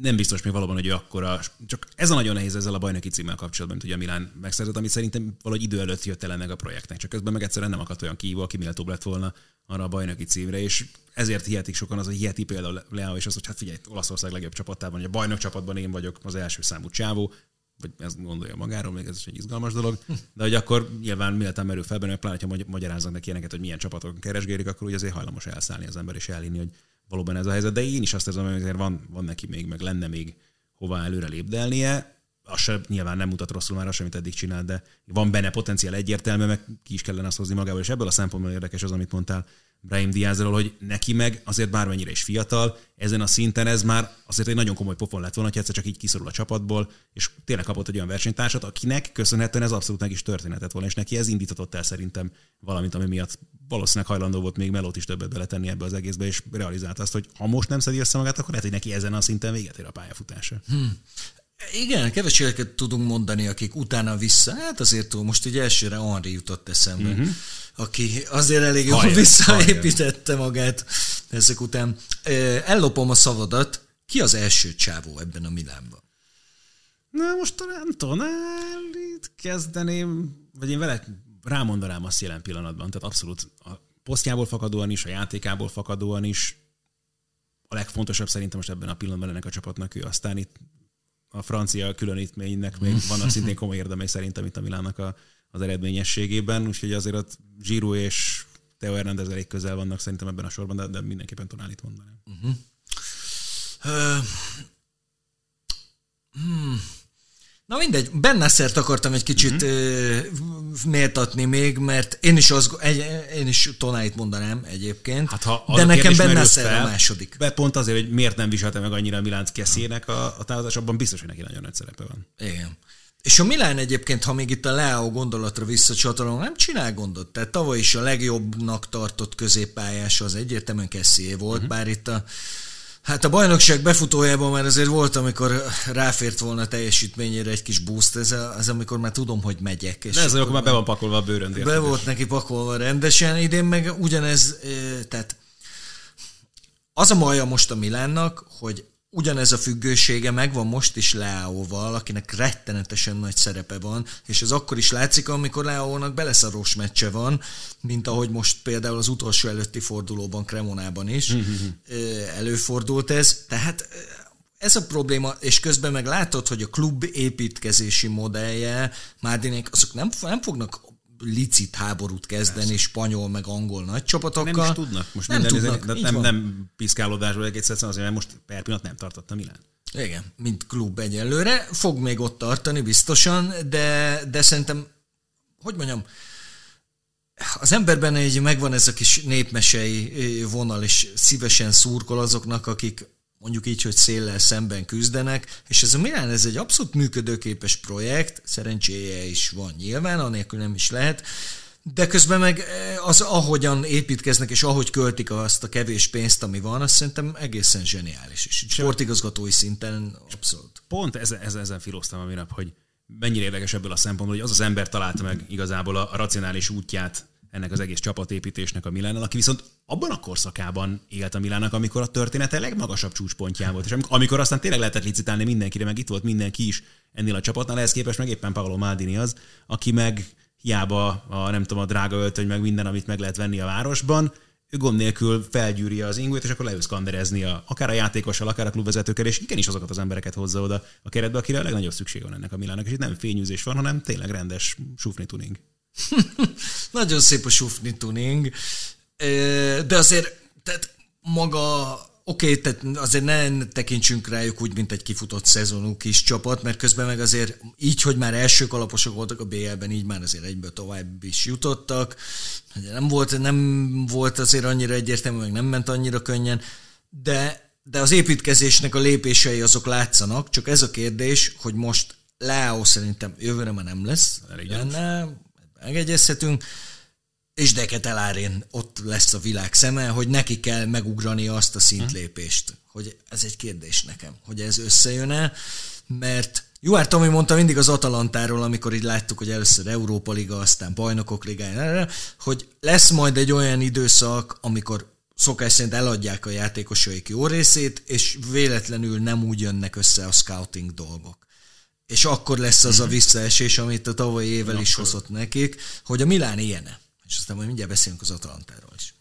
nem biztos még valóban, hogy ő akkora, csak ez a nagyon nehéz ezzel a bajnoki címmel kapcsolatban, mint hogy a Milán megszerzett, amit szerintem valahogy idő előtt jött el ennek a projektnek, csak közben meg egyszerűen nem akadt olyan kívül, aki méltóbb lett volna arra a bajnoki címre, és ezért hihetik sokan az, hogy hiheti például Leo, és az, hogy hát figyelj, Olaszország legjobb csapatában, hogy a bajnok csapatban én vagyok az első számú csávó, vagy ezt gondolja magáról, még ez is egy izgalmas dolog, de hogy akkor nyilván méltán merül fel benne, pláne, ha magyaráznak neki ilyeneket, hogy milyen csapatok keresgélik, akkor ugye azért hajlamos elszállni az ember és elhinni, hogy valóban ez a helyzet, de én is azt érzem, hogy azért van, van neki még, meg lenne még hová előre lépdelnie. Az sem nyilván nem mutat rosszul már, az amit eddig csinált, de van benne potenciál egyértelmű, meg ki is kellene azt hozni magából, és ebből a szempontból érdekes az, amit mondtál, Brahim Diazról, hogy neki meg azért bármennyire is fiatal, ezen a szinten ez már azért egy nagyon komoly pofon lett volna, hogy egyszer csak így kiszorul a csapatból, és tényleg kapott egy olyan versenytársat, akinek köszönhetően ez abszolút meg is történetet volna, és neki ez indítatott el szerintem valamit, ami miatt valószínűleg hajlandó volt még Melót is többet beletenni ebbe az egészbe, és realizálta azt, hogy ha most nem szedi össze magát, akkor lehet, hogy neki ezen a szinten véget ér a pályafutása. Hmm. Igen, keveséket tudunk mondani, akik utána vissza, hát azért túl, most így elsőre Henri jutott eszembe, uh-huh. aki azért elég jól visszaépítette magát ezek után. Ellopom a szavadat, ki az első csávó ebben a Milánban? Na most talán Tonál itt kezdeném, vagy én vele rámondanám azt jelen pillanatban, tehát abszolút a posztjából fakadóan is, a játékából fakadóan is, a legfontosabb szerintem most ebben a pillanatban ennek a csapatnak ő. Aztán itt a francia különítménynek még vannak szintén komoly érdemei szerintem itt a Milánnak a, az eredményességében, úgyhogy azért ott Giroud és Teo Hernández elég közel vannak szerintem ebben a sorban, de, de mindenképpen Tonálit mondanám. Uh-huh. Uh, hmm. Na mindegy, Benneszert akartam egy kicsit uh-huh. méltatni még, mert én is, az, egy, én is Tonáit mondanám egyébként, hát ha de nekem Bennesszer a második. Be pont azért, hogy miért nem viselte meg annyira a Milánc keszének a, a távozás, abban biztos, hogy neki nagyon nagy szerepe van. Igen. És a Milán egyébként, ha még itt a Leo gondolatra visszacsatolom, nem csinál gondot. Tehát tavaly is a legjobbnak tartott középpályás az egyértelműen Kessié volt, uh-huh. bár itt a Hát a bajnokság befutójában már azért volt, amikor ráfért volna a teljesítményére egy kis boost, ez, a, ez amikor már tudom, hogy megyek. És De ez akkor már be van pakolva a bőröndért. Be volt neki pakolva rendesen, idén meg ugyanez, tehát az a maja most a Milánnak, hogy ugyanez a függősége megvan most is Leóval, akinek rettenetesen nagy szerepe van, és ez akkor is látszik, amikor Leónak beleszarós meccse van, mint ahogy most például az utolsó előtti fordulóban Kremonában is előfordult ez. Tehát ez a probléma, és közben meg látod, hogy a klub építkezési modellje, Márdinék, azok nem, nem fognak licit háborút kezdeni Persze. spanyol meg angol nagy csapatokkal. Nem is tudnak. Most nem tudnak, izé- nem, nem, nem piszkálódásból egész egyszerűen azért, mert most per pillanat nem tartott a Milán. Igen, mint klub egyelőre. Fog még ott tartani biztosan, de, de szerintem, hogy mondjam, az emberben egy megvan ez a kis népmesei vonal, és szívesen szurkol azoknak, akik mondjuk így, hogy széllel szemben küzdenek, és ez a Milán, ez egy abszolút működőképes projekt, szerencséje is van nyilván, anélkül nem is lehet, de közben meg az, ahogyan építkeznek, és ahogy költik azt a kevés pénzt, ami van, azt szerintem egészen zseniális. És sportigazgatói szinten abszolút. Pont ezen, ezen, ezen filoztam a minap, hogy mennyire érdekes ebből a szempontból, hogy az az ember találta meg igazából a, a racionális útját ennek az egész csapatépítésnek a Milánnal, aki viszont abban a korszakában élt a Milánnak, amikor a története legmagasabb csúcspontján volt, és amikor aztán tényleg lehetett licitálni mindenkire, meg itt volt mindenki is ennél a csapatnál, ehhez képest meg éppen Paolo Maldini az, aki meg hiába a, nem tudom, a drága öltöny, meg minden, amit meg lehet venni a városban, ő gond nélkül felgyűri az ingőt, és akkor leül szkanderezni a, akár a játékossal, akár a klubvezetőkkel, és igenis azokat az embereket hozza oda a keretbe, akire a legnagyobb szükség van ennek a Milánnak. És itt nem fényűzés van, hanem tényleg rendes sufni tuning. Nagyon szép a sufni tuning, de azért tehát maga Oké, okay, tehát azért ne tekintsünk rájuk úgy, mint egy kifutott szezonú kis csapat, mert közben meg azért így, hogy már első kalaposok voltak a BL-ben, így már azért egyből tovább is jutottak. Nem volt, nem volt azért annyira egyértelmű, meg nem ment annyira könnyen, de, de az építkezésnek a lépései azok látszanak, csak ez a kérdés, hogy most Leao szerintem jövőre már nem lesz, Elég benne, megegyezhetünk, és Deketelárén ott lesz a világ szeme, hogy neki kell megugrani azt a szintlépést. Hogy ez egy kérdés nekem, hogy ez összejön-e, mert Juár Tomi mondta mindig az Atalantáról, amikor így láttuk, hogy először Európa Liga, aztán Bajnokok Ligája, hogy lesz majd egy olyan időszak, amikor szokás szerint eladják a játékosaik jó részét, és véletlenül nem úgy jönnek össze a scouting dolgok. És akkor lesz az a mhm. visszaesés, amit a tavalyi évvel is hozott nekik, hogy a Milán ilyene és aztán majd mindjárt beszélünk az Atalantáról is.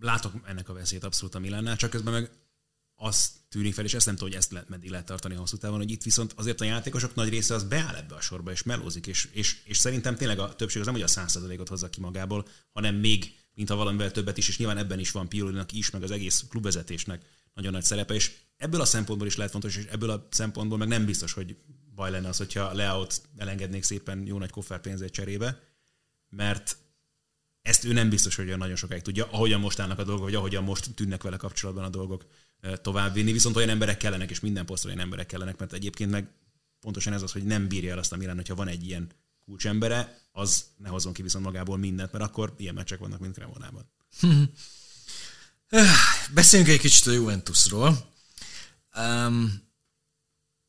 Látok ennek a veszélyt abszolút a Milánnál, csak közben meg azt tűnik fel, és ezt nem tudom, hogy ezt lehet, meddig lehet tartani hosszú távon, hogy itt viszont azért a játékosok nagy része az beáll ebbe a sorba, és melózik, és, és, és szerintem tényleg a többség az nem, hogy a százszerzalékot hozza ki magából, hanem még, mint ha valamivel többet is, és nyilván ebben is van Piolinak is, meg az egész klubvezetésnek nagyon nagy szerepe, és ebből a szempontból is lehet fontos, és ebből a szempontból meg nem biztos, hogy baj lenne az, hogyha Leaut elengednék szépen jó nagy koffer pénzét cserébe, mert ezt ő nem biztos, hogy nagyon sokáig tudja, ahogyan most állnak a dolgok, vagy ahogyan most tűnnek vele kapcsolatban a dolgok továbbvinni. Viszont olyan emberek kellenek, és minden posztra olyan emberek kellenek, mert egyébként meg pontosan ez az, hogy nem bírja el azt a Milán, hogyha van egy ilyen kulcsembere, az ne hozzon ki viszont magából mindent, mert akkor ilyen meccsek vannak, mint Cremonában. Beszéljünk egy kicsit a Juventusról. Um,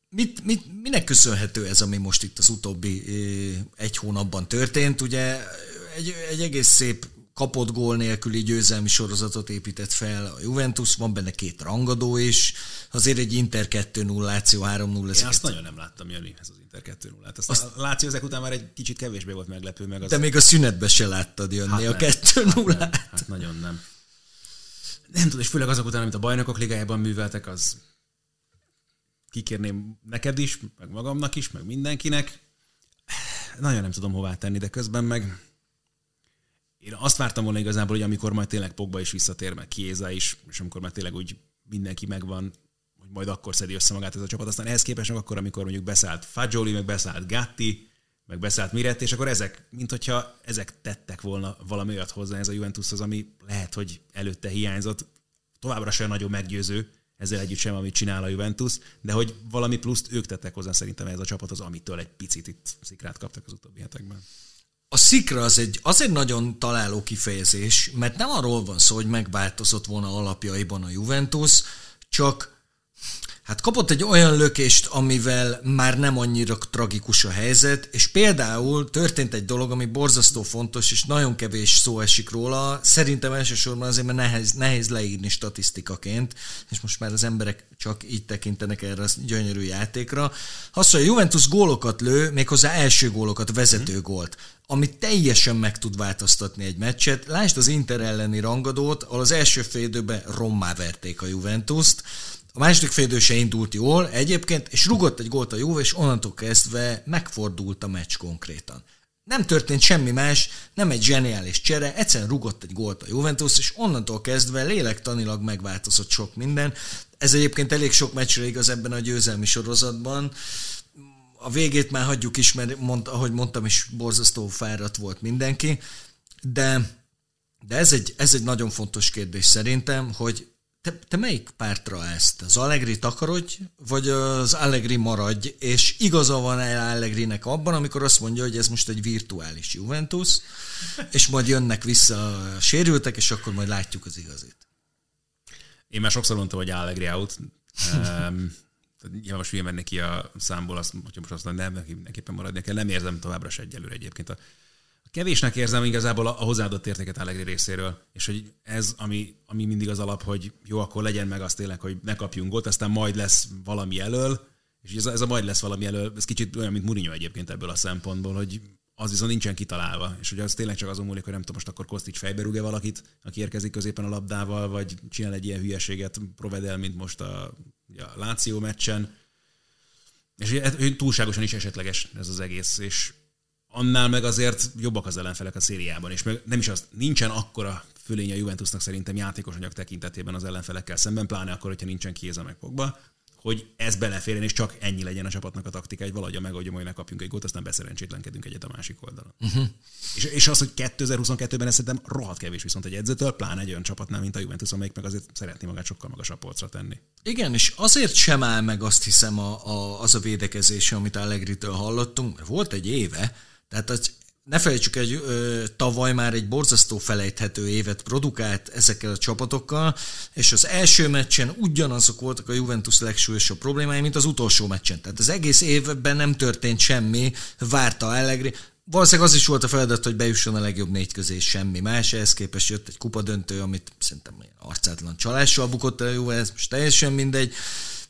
mit, mit, minek köszönhető ez, ami most itt az utóbbi egy hónapban történt? Ugye egy, egy egész szép kapott gól nélküli győzelmi sorozatot épített fel a Juventus, van benne két rangadó is, azért egy Inter 2-0, Láció 3-0. Én azt nagyon nem láttam jönni, ez az Inter 2-0. Azt, azt a Láció ezek után már egy kicsit kevésbé volt meglepő. Meg az... De még a szünetbe se láttad jönni hát a 2-0. Hát, hát nagyon nem. Nem tudom, és főleg azok után, amit a bajnokok ligájában műveltek, az kikérném neked is, meg magamnak is, meg mindenkinek. Nagyon nem tudom hová tenni, de közben meg én azt vártam volna igazából, hogy amikor majd tényleg Pogba is visszatér, meg Kiéza is, és amikor már tényleg úgy mindenki megvan, hogy majd akkor szedi össze magát ez a csapat. Aztán ehhez képest akkor, amikor mondjuk beszállt Fagioli, meg beszállt Gatti, meg beszállt Miret, és akkor ezek, mint hogyha ezek tettek volna valami olyat hozzá ez a Juventushoz, ami lehet, hogy előtte hiányzott. Továbbra sem nagyon meggyőző, ezzel együtt sem, amit csinál a Juventus, de hogy valami pluszt ők tettek hozzá szerintem ez a csapat az, amitől egy picit itt szikrát kaptak az utóbbi hetekben. A szikra az egy, az egy nagyon találó kifejezés, mert nem arról van szó, hogy megváltozott volna alapjaiban a Juventus, csak hát kapott egy olyan lökést, amivel már nem annyira tragikus a helyzet, és például történt egy dolog, ami borzasztó fontos, és nagyon kevés szó esik róla, szerintem elsősorban azért, mert nehéz, nehéz leírni statisztikaként, és most már az emberek csak így tekintenek erre a gyönyörű játékra. Hogy a Juventus gólokat lő, méghozzá első gólokat, vezető mhm. gólt, ami teljesen meg tud változtatni egy meccset. Lásd az Inter elleni rangadót, ahol az első fél időben rommá verték a Juventus-t, a második félidő se indult jól egyébként, és rugott egy gólt a Juve, és onnantól kezdve megfordult a meccs konkrétan. nem történt semmi más, nem egy zseniális csere, egyszerűen rugott egy gólt a Juventus, és onnantól kezdve lélektanilag megváltozott sok minden. Ez egyébként elég sok meccsre igaz ebben a győzelmi sorozatban. A végét már hagyjuk is, mert mond, ahogy mondtam is, borzasztó fáradt volt mindenki, de, de ez, egy, ez egy nagyon fontos kérdés szerintem, hogy te, te melyik pártra ezt? Az Allegri takarodj, vagy az Allegri maradj, és igaza van el Allegrinek abban, amikor azt mondja, hogy ez most egy virtuális Juventus, és majd jönnek vissza a sérültek, és akkor majd látjuk az igazit. Én már sokszor mondtam, hogy Allegri out. um, ja, most ki a számból, azt, hogyha most azt mondom, nem, mindenképpen maradni kell. Nem érzem továbbra se egyelőre egyébként a kevésnek érzem igazából a hozzáadott értéket Allegri részéről, és hogy ez, ami, ami mindig az alap, hogy jó, akkor legyen meg azt tényleg, hogy ne kapjunk gólt, aztán majd lesz valami elől, és ez a, ez a majd lesz valami elől, ez kicsit olyan, mint Mourinho egyébként ebből a szempontból, hogy az viszont nincsen kitalálva, és hogy az tényleg csak azon múlik, hogy nem tudom, most akkor Kostics fejbe rúgja valakit, aki érkezik középen a labdával, vagy csinál egy ilyen hülyeséget, Provedel, mint most a, a Láció meccsen, és túlságosan is esetleges ez az egész, és annál meg azért jobbak az ellenfelek a szériában, és meg nem is az, nincsen akkora fölény a Juventusnak szerintem játékos anyag tekintetében az ellenfelekkel szemben, pláne akkor, hogyha nincsen Kéza meg Pogba, hogy ez beleférjen, és csak ennyi legyen a csapatnak a taktika, hogy valahogy megoldja, hogy ne kapjunk egy gólt, aztán beszerencsétlenkedünk egyet a másik oldalon. Uh-huh. És, és az, hogy 2022-ben ez szerintem rohadt kevés viszont egy edzőtől, pláne egy olyan csapatnál, mint a Juventus, amelyik meg azért szeretné magát sokkal magasabb polcra tenni. Igen, és azért sem áll meg azt hiszem a, a, az a védekezés, amit Allegri-től hallottunk, mert volt egy éve, tehát az, ne felejtsük, egy ö, tavaly már egy borzasztó felejthető évet produkált ezekkel a csapatokkal, és az első meccsen ugyanazok voltak a Juventus legsúlyosabb problémái, mint az utolsó meccsen. Tehát az egész évben nem történt semmi, várta Allegri. Valószínűleg az is volt a feladat, hogy bejusson a legjobb négy közé, semmi más. Ehhez képest jött egy kupadöntő, amit szerintem arcátlan csalással bukott el a Juve, ez most teljesen mindegy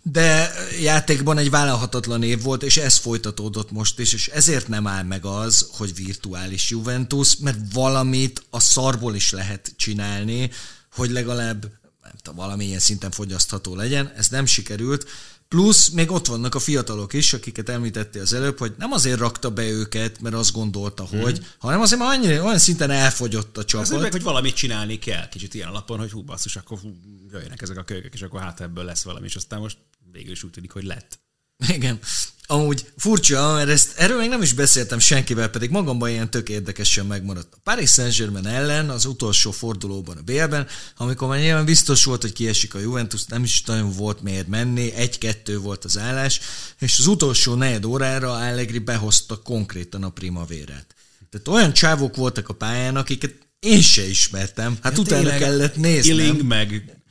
de játékban egy vállalhatatlan év volt, és ez folytatódott most is, és ezért nem áll meg az, hogy virtuális Juventus, mert valamit a szarból is lehet csinálni, hogy legalább nem tudom, valamilyen szinten fogyasztható legyen. Ez nem sikerült, Plusz még ott vannak a fiatalok is, akiket említettél az előbb, hogy nem azért rakta be őket, mert azt gondolta, hmm. hogy, hanem azért, mert annyira, olyan szinten elfogyott a csapat. Azért meg, hogy valamit csinálni kell, kicsit ilyen alapon, hogy hú, basszus, akkor hú, jöjjenek ezek a kölykök, és akkor hát ebből lesz valami, és aztán most végül is úgy tűnik, hogy lett. Igen. Amúgy furcsa, mert ezt, erről még nem is beszéltem senkivel, pedig magamban ilyen tök érdekesen megmaradt. A Paris Saint-Germain ellen az utolsó fordulóban a BL-ben, amikor már nyilván biztos volt, hogy kiesik a Juventus, nem is nagyon volt miért menni, egy-kettő volt az állás, és az utolsó negyed órára Allegri behozta konkrétan a primavérát. Tehát olyan csávok voltak a pályán, akiket én se ismertem. Hát ja, utána kellett néznem. Illing meg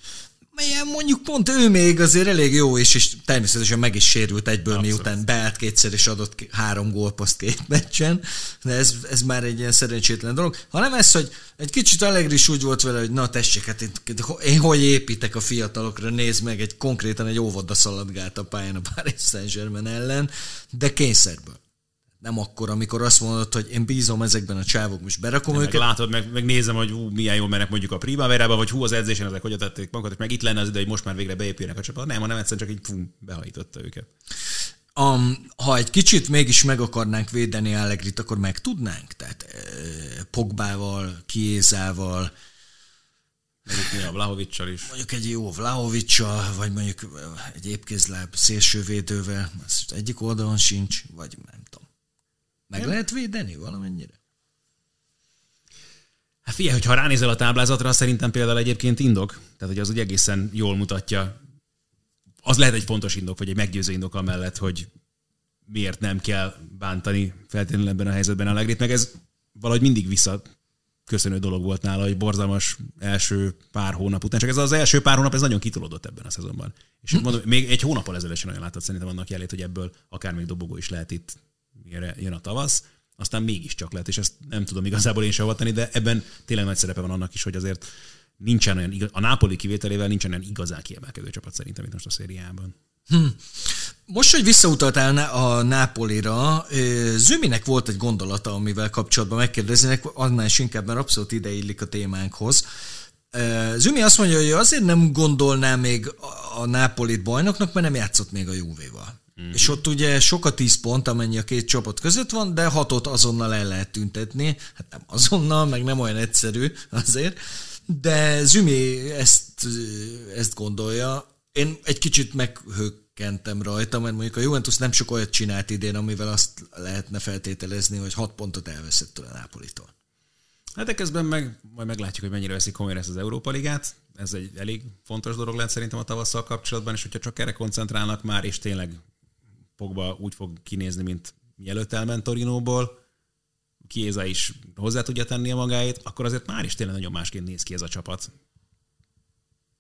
ilyen mondjuk pont ő még azért elég jó, és, és természetesen meg is sérült egyből, Abszolút. miután beállt kétszer, és adott három gólpaszt két meccsen, de ez, ez már egy ilyen szerencsétlen dolog. Hanem ez, hogy egy kicsit Allegri is úgy volt vele, hogy na tessék, hát én, én hogy építek a fiatalokra, nézd meg, egy konkrétan egy óvoda szaladgált a pályán a Paris Saint-Germain ellen, de kényszerből nem akkor, amikor azt mondod, hogy én bízom ezekben a csávok, most berakom nem, őket. Meg látod, meg, meg nézem, hogy hú, milyen jól mennek mondjuk a primaverába, vagy hú, az edzésen ezek hogy tették magukat, és meg itt lenne az ide, hogy most már végre beépülnek a csapat. Nem, hanem egyszerűen csak így fú, behajította őket. Um, ha egy kicsit mégis meg akarnánk védeni Allegrit, akkor meg tudnánk? Tehát eh, Pogbával, Kiézával, Mondjuk a Vlahovicsal is. Mondjuk egy jó Vlahovicsal, vagy mondjuk egy épkézláb szélsővédővel, ez egyik oldalon sincs, vagy nem tudom. Meg Nem. lehet védeni valamennyire? Hát figyelj, hogyha ránézel a táblázatra, szerintem például egyébként indok. Tehát, hogy az úgy egészen jól mutatja. Az lehet egy fontos indok, vagy egy meggyőző indok amellett, hogy miért nem kell bántani feltétlenül ebben a helyzetben a legrit, meg ez valahogy mindig vissza köszönő dolog volt nála, hogy borzalmas első pár hónap után. Csak ez az első pár hónap, ez nagyon kitolódott ebben a szezonban. És mondom, még egy hónappal ezelőtt sem nagyon látott szerintem annak jelét, hogy ebből akár még dobogó is lehet itt mire jön a tavasz, aztán mégiscsak lehet, és ezt nem tudom igazából én sem avatani, de ebben tényleg nagy szerepe van annak is, hogy azért nincsen olyan, igaz, a Nápoli kivételével nincsen olyan igazán kiemelkedő csapat szerintem itt most a szériában. Hm. Most, hogy visszautaltál a Nápolira, Züminek volt egy gondolata, amivel kapcsolatban megkérdeznének, annál is inkább, mert abszolút ideillik a témánkhoz. Zümi azt mondja, hogy azért nem gondolná még a Nápolit bajnoknak, mert nem játszott még a Juvéval. Mm-hmm. És ott ugye sok a tíz pont, amennyi a két csapat között van, de hatot azonnal el lehet tüntetni. Hát nem azonnal, meg nem olyan egyszerű azért. De Zümi ezt, ezt gondolja. Én egy kicsit meghökkentem rajta, mert mondjuk a Juventus nem sok olyat csinált idén, amivel azt lehetne feltételezni, hogy hat pontot elveszett a Nápolitól. Hát de közben meg majd meglátjuk, hogy mennyire veszik komolyan ezt az Európa Ligát. Ez egy elég fontos dolog lehet szerintem a tavasszal kapcsolatban, és hogyha csak erre koncentrálnak már, és tényleg Pogba úgy fog kinézni, mint mielőtt elment Torinóból, Kiéza is hozzá tudja tenni a magáét, akkor azért már is tényleg nagyon másként néz ki ez a csapat.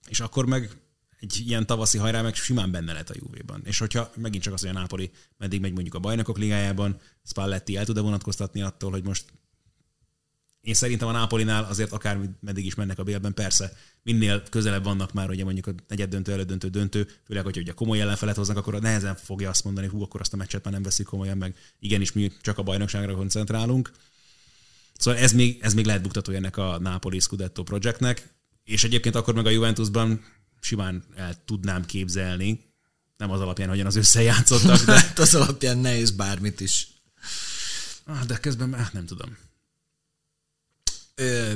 És akkor meg egy ilyen tavaszi hajrá meg simán benne lett a Juve-ban. És hogyha megint csak az, hogy a Napoli meddig megy mondjuk a bajnokok ligájában, Spalletti el tud-e vonatkoztatni attól, hogy most én szerintem a Nápolinál azért akár meddig is mennek a bélben, persze minél közelebb vannak már ugye mondjuk a negyed döntő, előtt döntő, főleg, hogy ugye komoly ellenfelet hoznak, akkor nehezen fogja azt mondani, hú, akkor azt a meccset már nem veszik komolyan, meg igenis mi csak a bajnokságra koncentrálunk. Szóval ez még, ez még lehet buktató ennek a Napoli Scudetto projektnek, és egyébként akkor meg a Juventusban simán el tudnám képzelni, nem az alapján, hogyan az összejátszottak, de... hát az alapján nehéz bármit is. Ah, de közben hát nem tudom.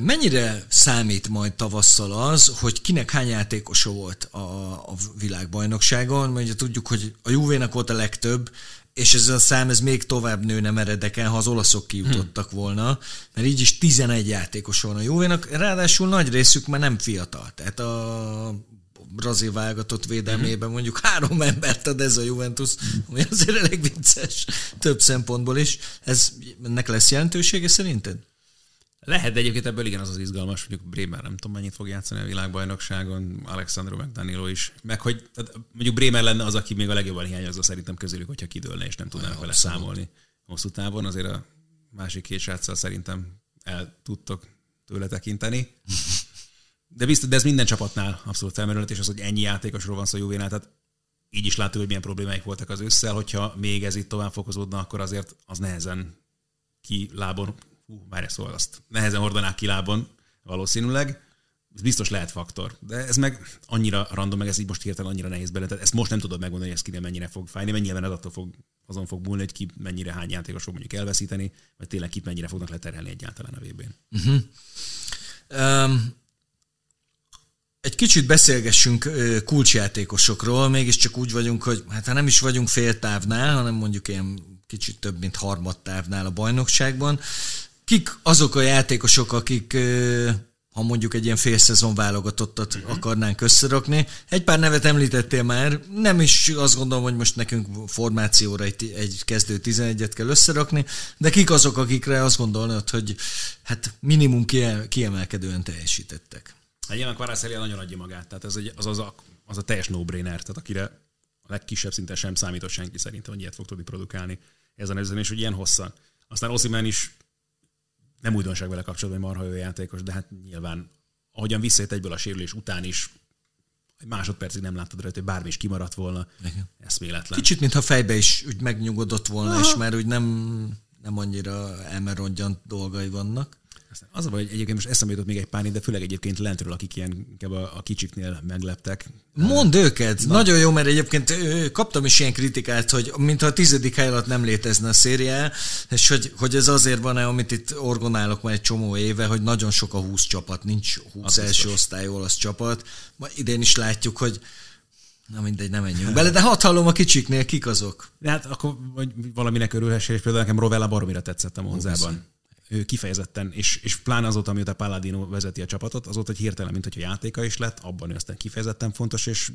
Mennyire számít majd tavasszal az, hogy kinek hány játékosa volt a, a világbajnokságon? Mert tudjuk, hogy a Juvénak volt a legtöbb, és ez a szám ez még tovább nőne meredeken, ha az olaszok kijutottak hmm. volna, mert így is 11 játékos van a Juvénak, ráadásul nagy részük már nem fiatal. Tehát a brazil válogatott védelmében mondjuk három embert ad ez a Juventus, ami azért elég vicces több szempontból is. Ez, ennek lesz jelentősége szerinted? Lehet, de egyébként ebből igen az az izgalmas, mondjuk Bremer nem tudom mennyit fog játszani a világbajnokságon, Alexandro meg Danilo is, meg hogy mondjuk Bremer lenne az, aki még a legjobban hiányozza szerintem közülük, hogyha kidőlne és nem tudnának vele számolni hosszú távon, azért a másik két sráccal szerintem el tudtok tőle tekinteni. De biztos, de ez minden csapatnál abszolút felmerült, és az, hogy ennyi játékosról van szó Juvénál, tehát így is látjuk, hogy milyen problémáik voltak az ősszel, hogyha még ez itt tovább fokozódna, akkor azért az nehezen ki lábon hú, már szóval azt nehezen hordanák ki lábon valószínűleg, ez biztos lehet faktor. De ez meg annyira random, meg ez így most hirtelen annyira nehéz bele. Tehát ezt most nem tudod megmondani, hogy ez kire mennyire fog fájni, mennyire az attól fog, azon fog múlni, hogy ki mennyire hány játékos fog mondjuk elveszíteni, vagy tényleg kit mennyire fognak leterelni egyáltalán a VB-n. Uh-huh. Um, egy kicsit beszélgessünk kulcsjátékosokról, mégiscsak úgy vagyunk, hogy hát nem is vagyunk féltávnál, hanem mondjuk ilyen kicsit több, mint harmadtávnál a bajnokságban. Kik azok a játékosok, akik ha mondjuk egy ilyen félszezon válogatottat uh-huh. akarnánk összerakni. Egy pár nevet említettél már, nem is azt gondolom, hogy most nekünk formációra egy, egy kezdő 11-et kell összerakni, de kik azok, akikre azt gondolod, hogy hát minimum kiemelkedően teljesítettek? Hát nyilván Kvarászeli nagyon adja magát, tehát ez egy, az, az, a, az a teljes no-brainer, tehát akire a legkisebb szinten sem számított senki szerintem, hogy ilyet fog tudni produkálni ezen a és hogy ilyen hosszan. Aztán Oszimán is nem újdonság vele kapcsolatban, hogy marha jó játékos, de hát nyilván ahogyan visszajött egyből a sérülés után is, egy másodpercig nem láttad rajta, hogy bármi is kimaradt volna. Igen. Eszméletlen. Kicsit, mintha fejbe is úgy megnyugodott volna, Aha. és már úgy nem, nem annyira elmerongyant dolgai vannak. Aztán az a baj, hogy egyébként most eszembe jutott még egy pár, de főleg egyébként lentről, akik ilyen inkább a, a kicsiknél megleptek. Mondd őket! Na. Nagyon jó, mert egyébként kaptam is ilyen kritikát, hogy mintha a tizedik hely alatt nem létezne a szériá, és hogy, hogy ez azért van-e, amit itt orgonálok már egy csomó éve, hogy nagyon sok a 20 csapat, nincs 20 az első biztos. osztályú olasz csapat. Ma idén is látjuk, hogy Na mindegy, nem menjünk bele, de hat hallom a kicsiknél, kik azok? De hát akkor vagy valaminek örülhessél, és például nekem Rovella baromira tetszett a Monzában ő kifejezetten, és, és pláne azóta, amióta Palladino vezeti a csapatot, azóta, hogy hirtelen, mint hogy játéka is lett, abban ő aztán kifejezetten fontos, és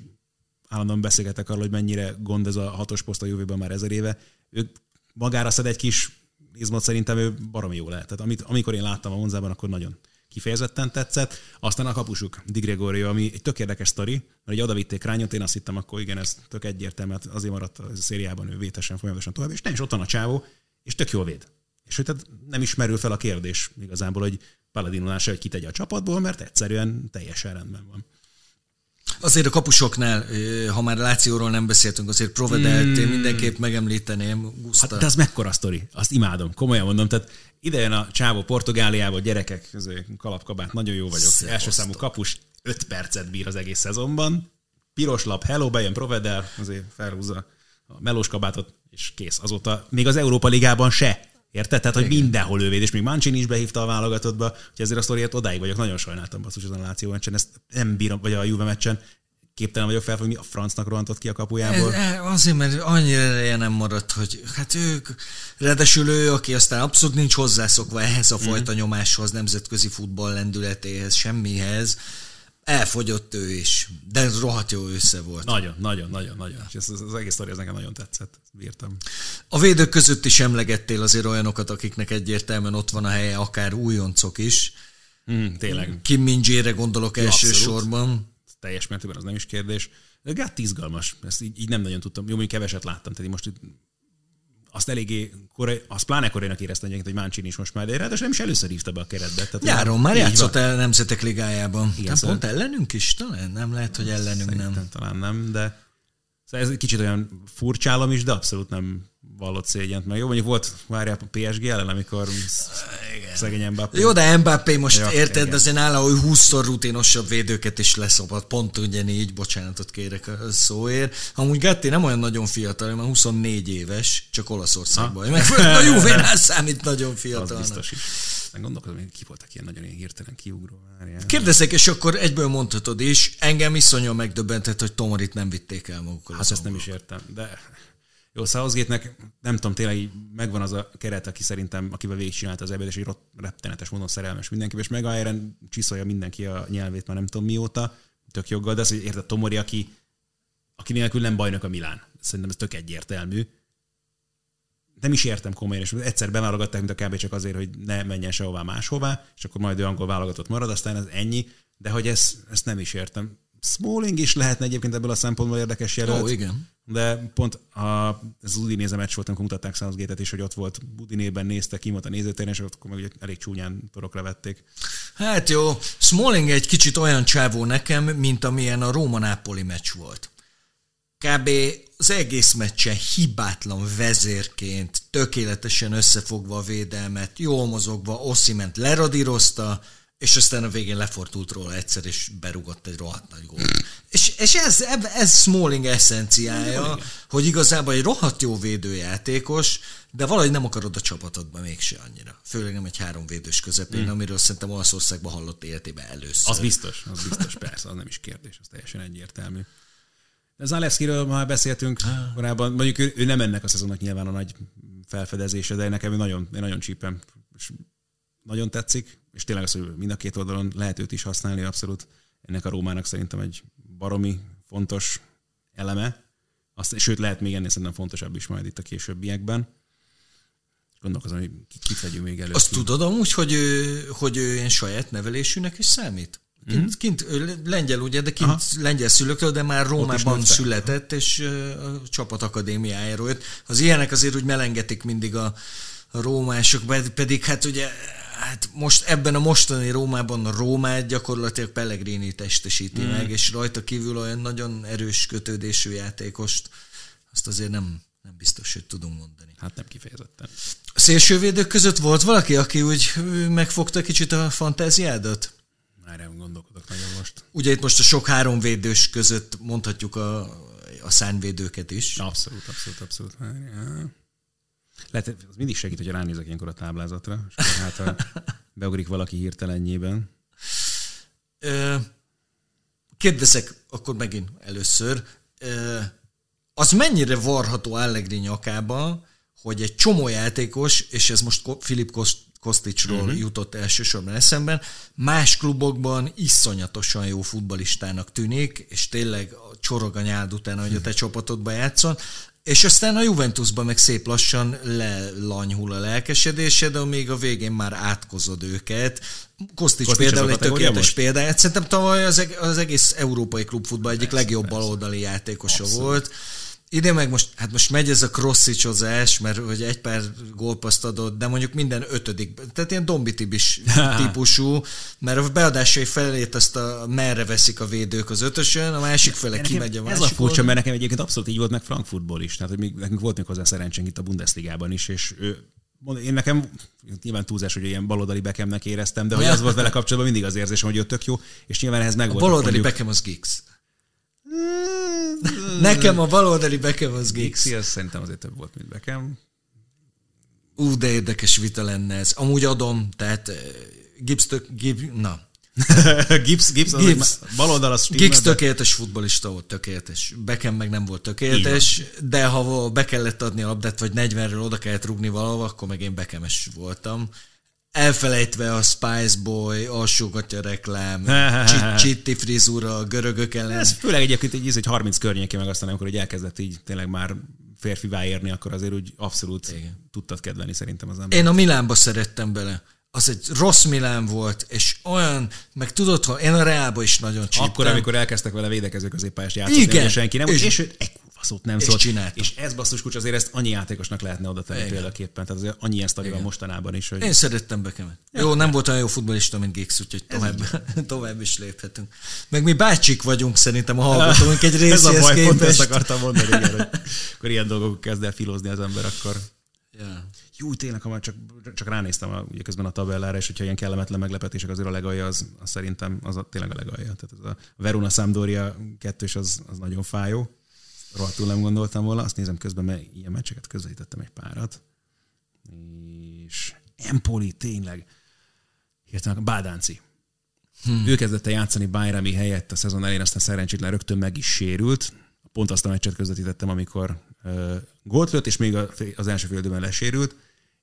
állandóan beszélgetek arról, hogy mennyire gond ez a hatos poszt a jövőben már ezer éve. Ő magára szed egy kis izmot, szerintem ő baromi jó lehet. Tehát amit, amikor én láttam a Monzában, akkor nagyon kifejezetten tetszett. Aztán a kapusuk, Di Gregorio, ami egy tök érdekes sztori, mert egy odavitték rányot, én azt hittem, akkor igen, ez tök egyértelmű, hát azért maradt a szériában ő vétesen folyamatosan tovább, és nem is ott van a csávó, és tök jó véd. És hogy tehát nem ismerül fel a kérdés igazából, hogy Paladinolása, hogy kitegye a csapatból, mert egyszerűen teljesen rendben van. Azért a kapusoknál, ha már Lációról nem beszéltünk, azért Provedelt hmm. mindenképp megemlíteném. Gusta. Hát, de az mekkora sztori, azt imádom, komolyan mondom. Tehát ide jön a csávó Portugáliába, gyerekek, kalapkabát, nagyon jó vagyok. Szép Első számú kapus, 5 percet bír az egész szezonban. Piros lap, hello, bejön Provedel, azért felhúzza a melós kabátot, és kész. Azóta még az Európa Ligában se. Érted? Tehát, hogy Igen. mindenhol ő véd, és még Mancini is behívta a válogatottba, hogy ezért a sztoriért odáig vagyok. Nagyon sajnáltam basszus az a Láció meccsen, ezt nem bírom, vagy a Juve meccsen, képtelen vagyok felfogni, a francnak rohantott ki a kapujából. Ez, azért, mert annyira ereje nem maradt, hogy hát ők, ráadásul ő, aki aztán abszolút nincs hozzászokva ehhez a fajta mm. nyomáshoz, nemzetközi futball lendületéhez, semmihez, elfogyott ő is, de rohadt jó össze volt. Nagyon, nagyon, nagyon, nagyon. És ez, az egész sztori, ez nekem nagyon tetszett. Bírtam. A védők között is emlegettél azért olyanokat, akiknek egyértelműen ott van a helye, akár újoncok is. Mm, tényleg. Kim Min gondolok ja, elsősorban teljes mértékben, az nem is kérdés. De gát izgalmas, ezt így, így, nem nagyon tudtam. Jó, mondjuk keveset láttam, tehát most azt eléggé, korai, azt pláne korénak éreztem egyébként, hogy Máncsin is most már, de ráadásul nem is először hívta be a keretbe. Tehát Nyáron már játszott el Nemzetek Ligájában. Igen, szóval... pont ellenünk is talán? Nem lehet, hogy ellenünk Szerintem nem. Talán nem, de szóval ez egy kicsit olyan furcsálom is, de abszolút nem vallott szégyent meg. Jó, mondjuk volt, várjál a PSG ellen, amikor igen. szegény Mbappé. Jó, de Mbappé most ja, érted, igen. azért nála, hogy 20-szor rutinosabb védőket is leszopott, pont ugyanígy, bocsánatot kérek a szóért. Amúgy Gatti nem olyan nagyon fiatal, mert 24 éves, csak Olaszországban. Ha? Meg a Juvenál számít nagyon fiatal. Az biztos is. Nem gondolkodom, hogy ki voltak ilyen nagyon ilyen hirtelen kiugró. Kérdezek, és akkor egyből mondhatod is, engem iszonyúan megdöbbentett, hogy Tomorit nem vitték el magukkal. Hát ezt nem is értem, de jó, southgate nem tudom, tényleg megvan az a keret, aki szerintem, akivel végigcsinálta az ebéd, és egy rettenetes módon szerelmes mindenki, és meg Iron csiszolja mindenki a nyelvét már nem tudom mióta, tök joggal, de az, hogy érted Tomori, aki, aki nélkül nem bajnok a Milán. Szerintem ez tök egyértelmű. Nem is értem komolyan, és egyszer beválogatták, mint a kb. csak azért, hogy ne menjen sehová máshová, és akkor majd ő angol válogatott marad, aztán ez ennyi, de hogy ezt, ezt nem is értem. Smalling is lehetne egyébként ebből a szempontból érdekes jelölt. Ó, igen. De pont a, ez az Udinéze meccs volt, amikor mutatták Southgate-et is, hogy ott volt Budinében nézte ki, a nézőtéren, és akkor meg ugye elég csúnyán torokra vették. Hát jó, Smalling egy kicsit olyan csávó nekem, mint amilyen a Róma-Nápoli meccs volt. Kb. az egész meccsen hibátlan vezérként, tökéletesen összefogva a védelmet, jól mozogva, Osziment leradírozta, és aztán a végén lefordult róla egyszer, és berugott egy rohadt nagy gólt. És, és ez, ez Smalling eszenciája, hogy igazából egy rohadt jó védőjátékos, de valahogy nem akarod a csapatodba mégse annyira. Főleg nem egy három védős közepén, mm. amiről szerintem Olaszországban hallott életében először. Az biztos, az biztos, persze, az nem is kérdés, az teljesen egyértelmű. De Zalewskiről már beszéltünk korábban, mondjuk ő, ő, nem ennek a szezonnak nyilván a nagy felfedezése, de nekem nagyon, nagyon csípem, és nagyon tetszik, és tényleg az, hogy mind a két oldalon lehet őt is használni, abszolút ennek a Rómának szerintem egy baromi fontos eleme, azt, sőt lehet még ennél szerintem fontosabb is majd itt a későbbiekben. Gondolkozom, hogy kit vegyünk még előtt. Azt tudod amúgy, hogy ő, hogy ő ilyen saját nevelésűnek is számít? Kint, mm. kint lengyel ugye, de kint Aha. lengyel szülőktől, de már Rómában született, és a csapat akadémiájáról jött. Az ilyenek azért úgy melengetik mindig a, a rómások, pedig hát ugye hát most ebben a mostani Rómában a Rómát gyakorlatilag Pellegrini testesíti mm. meg, és rajta kívül olyan nagyon erős kötődésű játékost, azt azért nem, nem biztos, hogy tudunk mondani. Hát nem kifejezetten. A szélsővédők között volt valaki, aki úgy megfogta kicsit a fantáziádat? Már nem gondolkodok nagyon most. Ugye itt most a sok háromvédős között mondhatjuk a, a szánvédőket is. Abszolút, abszolút, abszolút. Lehet, az mindig segít, hogy ránézek ilyenkor a táblázatra, és hát ha beugrik valaki hirtelenjében. Kérdezek akkor megint először. Az mennyire varható Allegri nyakába, hogy egy csomó játékos, és ez most Filip Kosticsról uh-huh. jutott elsősorban eszemben, más klubokban iszonyatosan jó futbalistának tűnik, és tényleg csorog a nyád után, hogy a te csapatodban játszon, és aztán a Juventusban meg szép lassan lelanyhul a lelkesedése, de még a végén már átkozod őket. Kostics, Kostics például egy tökéletes példáját. Szerintem tavaly az, az egész európai klubfutball egyik persze, legjobb persze. baloldali játékosa Abszolút. volt Ide meg most, hát most megy ez a crosszicsozás, mert hogy egy pár gólpaszt adott, de mondjuk minden ötödik, tehát ilyen dombitibis típusú, mert a beadásai felét azt a merre veszik a védők az ötösön, a másik fele nekem kimegy a másik Ez a furcsa, mert nekem egyébként abszolút így volt meg Frankfurtból is, tehát hogy még, nekünk volt még hozzá szerencsénk itt a Bundesligában is, és ő, én nekem nyilván túlzás, hogy ilyen baloldali bekemnek éreztem, de hogy az volt vele kapcsolatban mindig az érzésem, hogy ő tök jó, és nyilván ehhez meg volt. A baloldali bekem az Giggs. Nekem a baloldali Beckham az Giggs. Az szerintem azért több volt, mint Beckham. Ú, de érdekes vita lenne ez. Amúgy adom, tehát eh, Gibbs tök, Gibbs, na, Gibbs, Gibbs, az Gibbs. baloldal az Giggs tökéletes futbolista volt, tökéletes. Beckham meg nem volt tökéletes, de ha be kellett adni a labdát, vagy 40-ről oda kellett rugni valahova, akkor meg én Beckhames voltam. Elfelejtve a Spice Boy, alsógatja reklám, csi- csitti frizura, a görögök ellen. Ez főleg egyébként egy, egy 30 környéki, meg aztán amikor egy elkezdett így tényleg már férfivá érni, akkor azért úgy abszolút Igen. tudtad kedvelni szerintem az ember. Én a Milánba szerettem bele. Az egy rossz Milán volt, és olyan, meg tudod, ha én a Reálba is nagyon csíptem. Akkor, amikor elkezdtek vele védekező középpályást játszani, Igen. senki nem, És- és, és ő egy kurva szót nem és szólt. csinálta. És ez basszus kulcs, azért ezt annyi játékosnak lehetne oda tenni Igen. példaképpen. Tehát azért annyi ilyen sztori van mostanában is, hogy Én szerettem Bekemet. Jó, nem volt olyan jó futbolista, mint Giggs, úgyhogy tovább, tovább is léphetünk. Meg mi bácsik vagyunk szerintem a hallgatóink egy ez a részéhez baj, pont ezt képest. akartam mondani, igen, hogy akkor ilyen dolgok kezd el filozni az ember, akkor Ja. jó, tényleg, ha már csak, csak ránéztem a, ugye közben a tabellára, és hogyha ilyen kellemetlen meglepetések azért a legalja, az, az szerintem az a, tényleg a legalja. Tehát ez a Verona Sampdoria kettős az, az nagyon fájó. Rohadtul nem gondoltam volna. Azt nézem közben, mert ilyen meccseket közvetítettem egy párat. És Empoli tényleg. Hirtelen Bádánci. Hmm. Ő kezdett el játszani Bajrami helyett a szezon elején, aztán szerencsétlen rögtön meg is sérült. Pont azt a meccset közvetítettem, amikor uh, gólt lőtt, és még az első fél időben lesérült,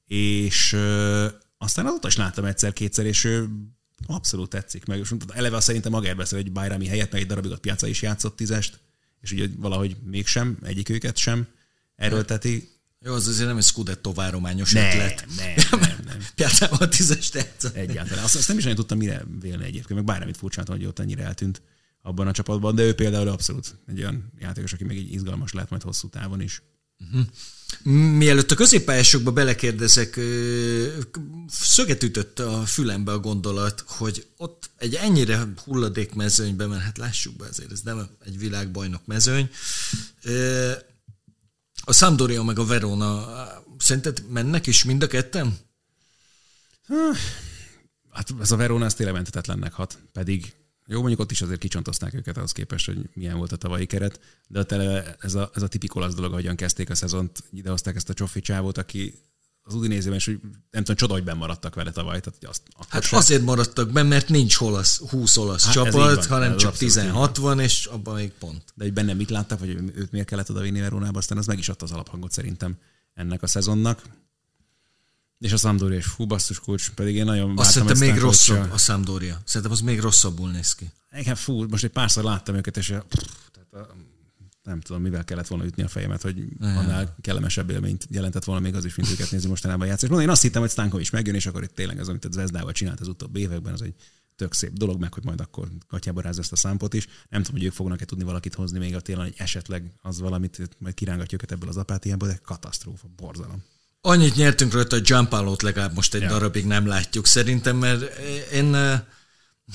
és uh, aztán azóta is láttam egyszer-kétszer, és ő abszolút tetszik meg. És eleve azt szerintem magáért beszél, hogy Bajrami helyett, meg egy darabig a piaca is játszott tízest, és ugye valahogy mégsem, egyik őket sem erőlteti. Jó, az azért nem egy Scudetto várományos Nem, ötlet. nem, nem, nem. Piátában a tízes tetszett. Egyáltalán. Azt, azt nem is nagyon tudtam mire vélni egyébként, meg bármit furcsáltam, hogy ott annyira eltűnt abban a csapatban, de ő például abszolút egy olyan játékos, aki még egy izgalmas lehet majd hosszú távon is. Mielőtt a középpályásokba belekérdezek, szöget ütött a fülembe a gondolat, hogy ott egy ennyire hulladék mezőnyben, mert hát lássuk be azért, ez nem egy világbajnok mezőny, a Sampdoria meg a Verona, szerinted mennek is mind a ketten? Hát ez a Verona ez tényleg mentetetlennek hat, pedig jó, mondjuk ott is azért kicsontozták őket ahhoz képest, hogy milyen volt a tavalyi keret, de ott eleve ez a, ez a tipik olasz dolog, ahogyan kezdték a szezont, idehozták ezt a Csofi csávót, aki az Udinézében is, hogy nem tudom, csoda, hogy benn maradtak vele tavaly. Tehát azt, Hát sem. azért maradtak be, mert nincs olasz, 20 olasz Hát csapat, van, hanem csak abszolút 16 van, és abban még pont. de hogy benne mit láttak, vagy őt miért kellett oda vinni Veronába, aztán az meg is adta az alaphangot szerintem ennek a szezonnak. És a Sampdoria is fú, basszus kulcs, pedig én nagyon Azt szerintem még a rosszabb coachra. a Sampdoria. Szerintem az még rosszabbul néz ki. Igen, fú, most egy párszor láttam őket, és pff, tehát a, nem tudom, mivel kellett volna ütni a fejemet, hogy annál kellemesebb élményt jelentett volna még az is, mint őket nézni mostanában játszani. Mondom, én azt hittem, hogy Stankovic megjön, és akkor itt tényleg az, amit a Zvezdával csinált az utóbbi években, az egy tök szép dolog, meg hogy majd akkor katyába ráz ezt a számpot is. Nem tudom, hogy ők fognak-e tudni valakit hozni még a télen, hogy esetleg az valamit, majd kirángatja őket ebből az apátiából, de katasztrófa, borzalom. Annyit nyertünk rajta, hogy Giampalót legalább most egy Ja. darabig nem látjuk szerintem, mert én, eh,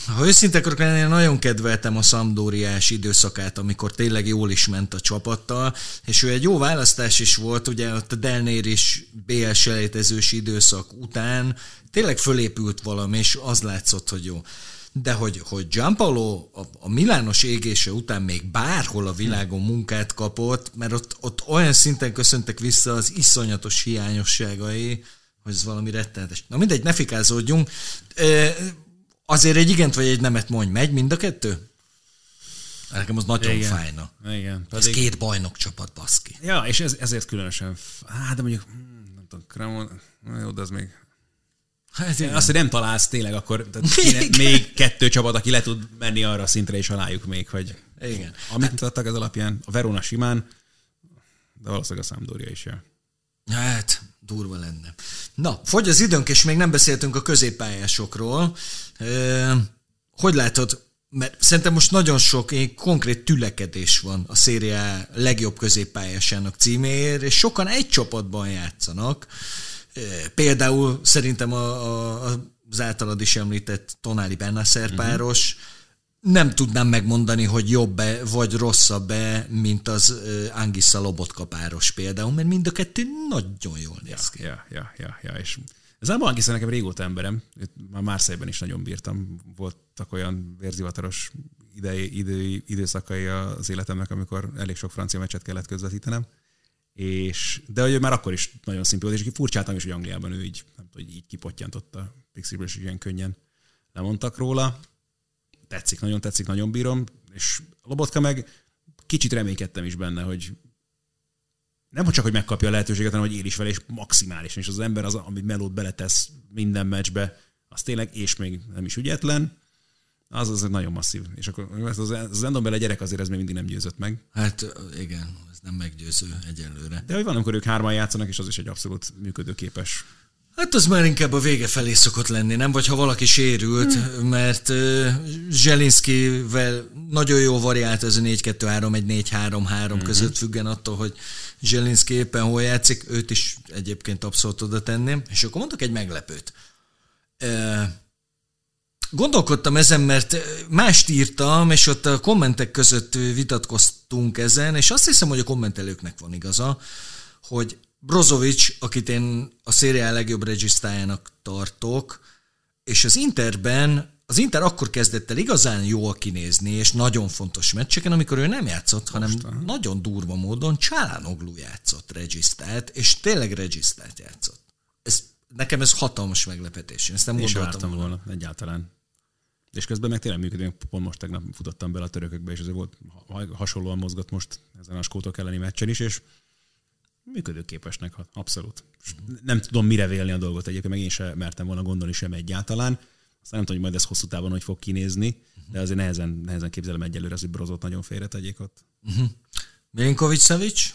ha őszinte akarok lenni, én nagyon kedveltem a Sampdoriás időszakát, amikor tényleg jól is ment a csapattal, és ő egy jó választás is volt, ugye ott a Delnér is BL selejtezős időszak után tényleg fölépült valami, és az látszott, hogy jó. De hogy, hogy Giampaolo a, a Milános égése után még bárhol a világon munkát kapott, mert ott, ott olyan szinten köszöntek vissza az iszonyatos hiányosságai, hogy ez valami rettenetes. Na mindegy, ne fikázódjunk. Azért egy igent vagy egy nemet mondj, megy mind a kettő? Nekem az nagyon Igen. fájna. Igen, Ez két bajnok csapat, baszki. Ja, és ez, ezért különösen, hát de mondjuk, hm, nem tudom, Kramon, jó, de az még Hát igen. Azt, hogy nem találsz tényleg, akkor tehát még kettő csapat, aki le tud menni arra a szintre, és alájuk még, hogy Igen. amit mutattak ez alapján, a Verona simán, de valószínűleg a Sampdoria is jön. Hát, durva lenne. Na, fogy az időnk, és még nem beszéltünk a középpályásokról. Ö, Hogy látod, mert szerintem most nagyon sok én, konkrét tülekedés van a széria legjobb középpályásának címéért, és sokan egy csapatban játszanak. Ö, Például szerintem a, a, az általad is említett Tonáli Bennasser páros, nem tudnám megmondani, hogy jobb-e vagy rosszabb-e, mint az uh, Angissa Lobotka páros például, mert mind a kettő nagyon jól néz ki. Ja, ja, ja, ja, és ez a Bankiszta nekem régóta emberem, már Marseille-ben is nagyon bírtam, voltak olyan vérzivataros idei, idő, időszakai az életemnek, amikor elég sok francia meccset kellett közvetítenem. És, de hogy már akkor is nagyon szimpi volt, és furcsáltam is, hogy Angliában ő így, nem tudom, így kipottyantotta Pixiből, és ilyen könnyen lemondtak róla. Tetszik, nagyon tetszik, nagyon bírom, és a Lobotka meg kicsit reménykedtem is benne, hogy nem csak, hogy megkapja a lehetőséget, hanem hogy él is vele, és maximálisan. És az ember az, amit melót beletesz minden meccsbe, az tényleg, és még nem is ügyetlen, az az nagyon masszív. És akkor az, az Endombele gyerek azért ez még mindig nem győzött meg. Hát igen, ez nem meggyőző egyenlőre. De hogy van, amikor ők hárman játszanak, és az is egy abszolút működőképes Hát az már inkább a vége felé szokott lenni, nem? Vagy ha valaki sérült, hmm. mert uh, Zselinszkivel nagyon jó variált ez a 4-2-3, egy 4-3-3 hmm. között függen attól, hogy Zselinszki éppen hol játszik, őt is egyébként abszolút oda tenném. És akkor mondok egy meglepőt. Uh, Gondolkodtam ezen, mert mást írtam, és ott a kommentek között vitatkoztunk ezen, és azt hiszem, hogy a kommentelőknek van igaza, hogy Brozovic, akit én a szériá legjobb regisztájának tartok, és az Interben, az Inter akkor kezdett el igazán jól kinézni, és nagyon fontos meccseken, amikor ő nem játszott, hanem nagyon durva módon Csálánoglu játszott regisztrált, és tényleg regisztrált játszott. Ez, nekem ez hatalmas meglepetés. Én ezt nem és gondoltam volna. volna. Egyáltalán. És közben meg tényleg működik, pont most tegnap futottam bele a törökökbe, és ez volt hasonlóan mozgott most ezen a skótok elleni meccsen is, és működőképesnek, abszolút. Nem tudom mire vélni a dolgot egyébként, meg én sem mertem volna gondolni sem egyáltalán. Aztán nem tudom, hogy majd ez hosszú távon hogy fog kinézni, de azért nehezen, nehezen képzelem egyelőre, hogy Brozot nagyon félre tegyék ott. Uh-huh. Milinkovic Savic?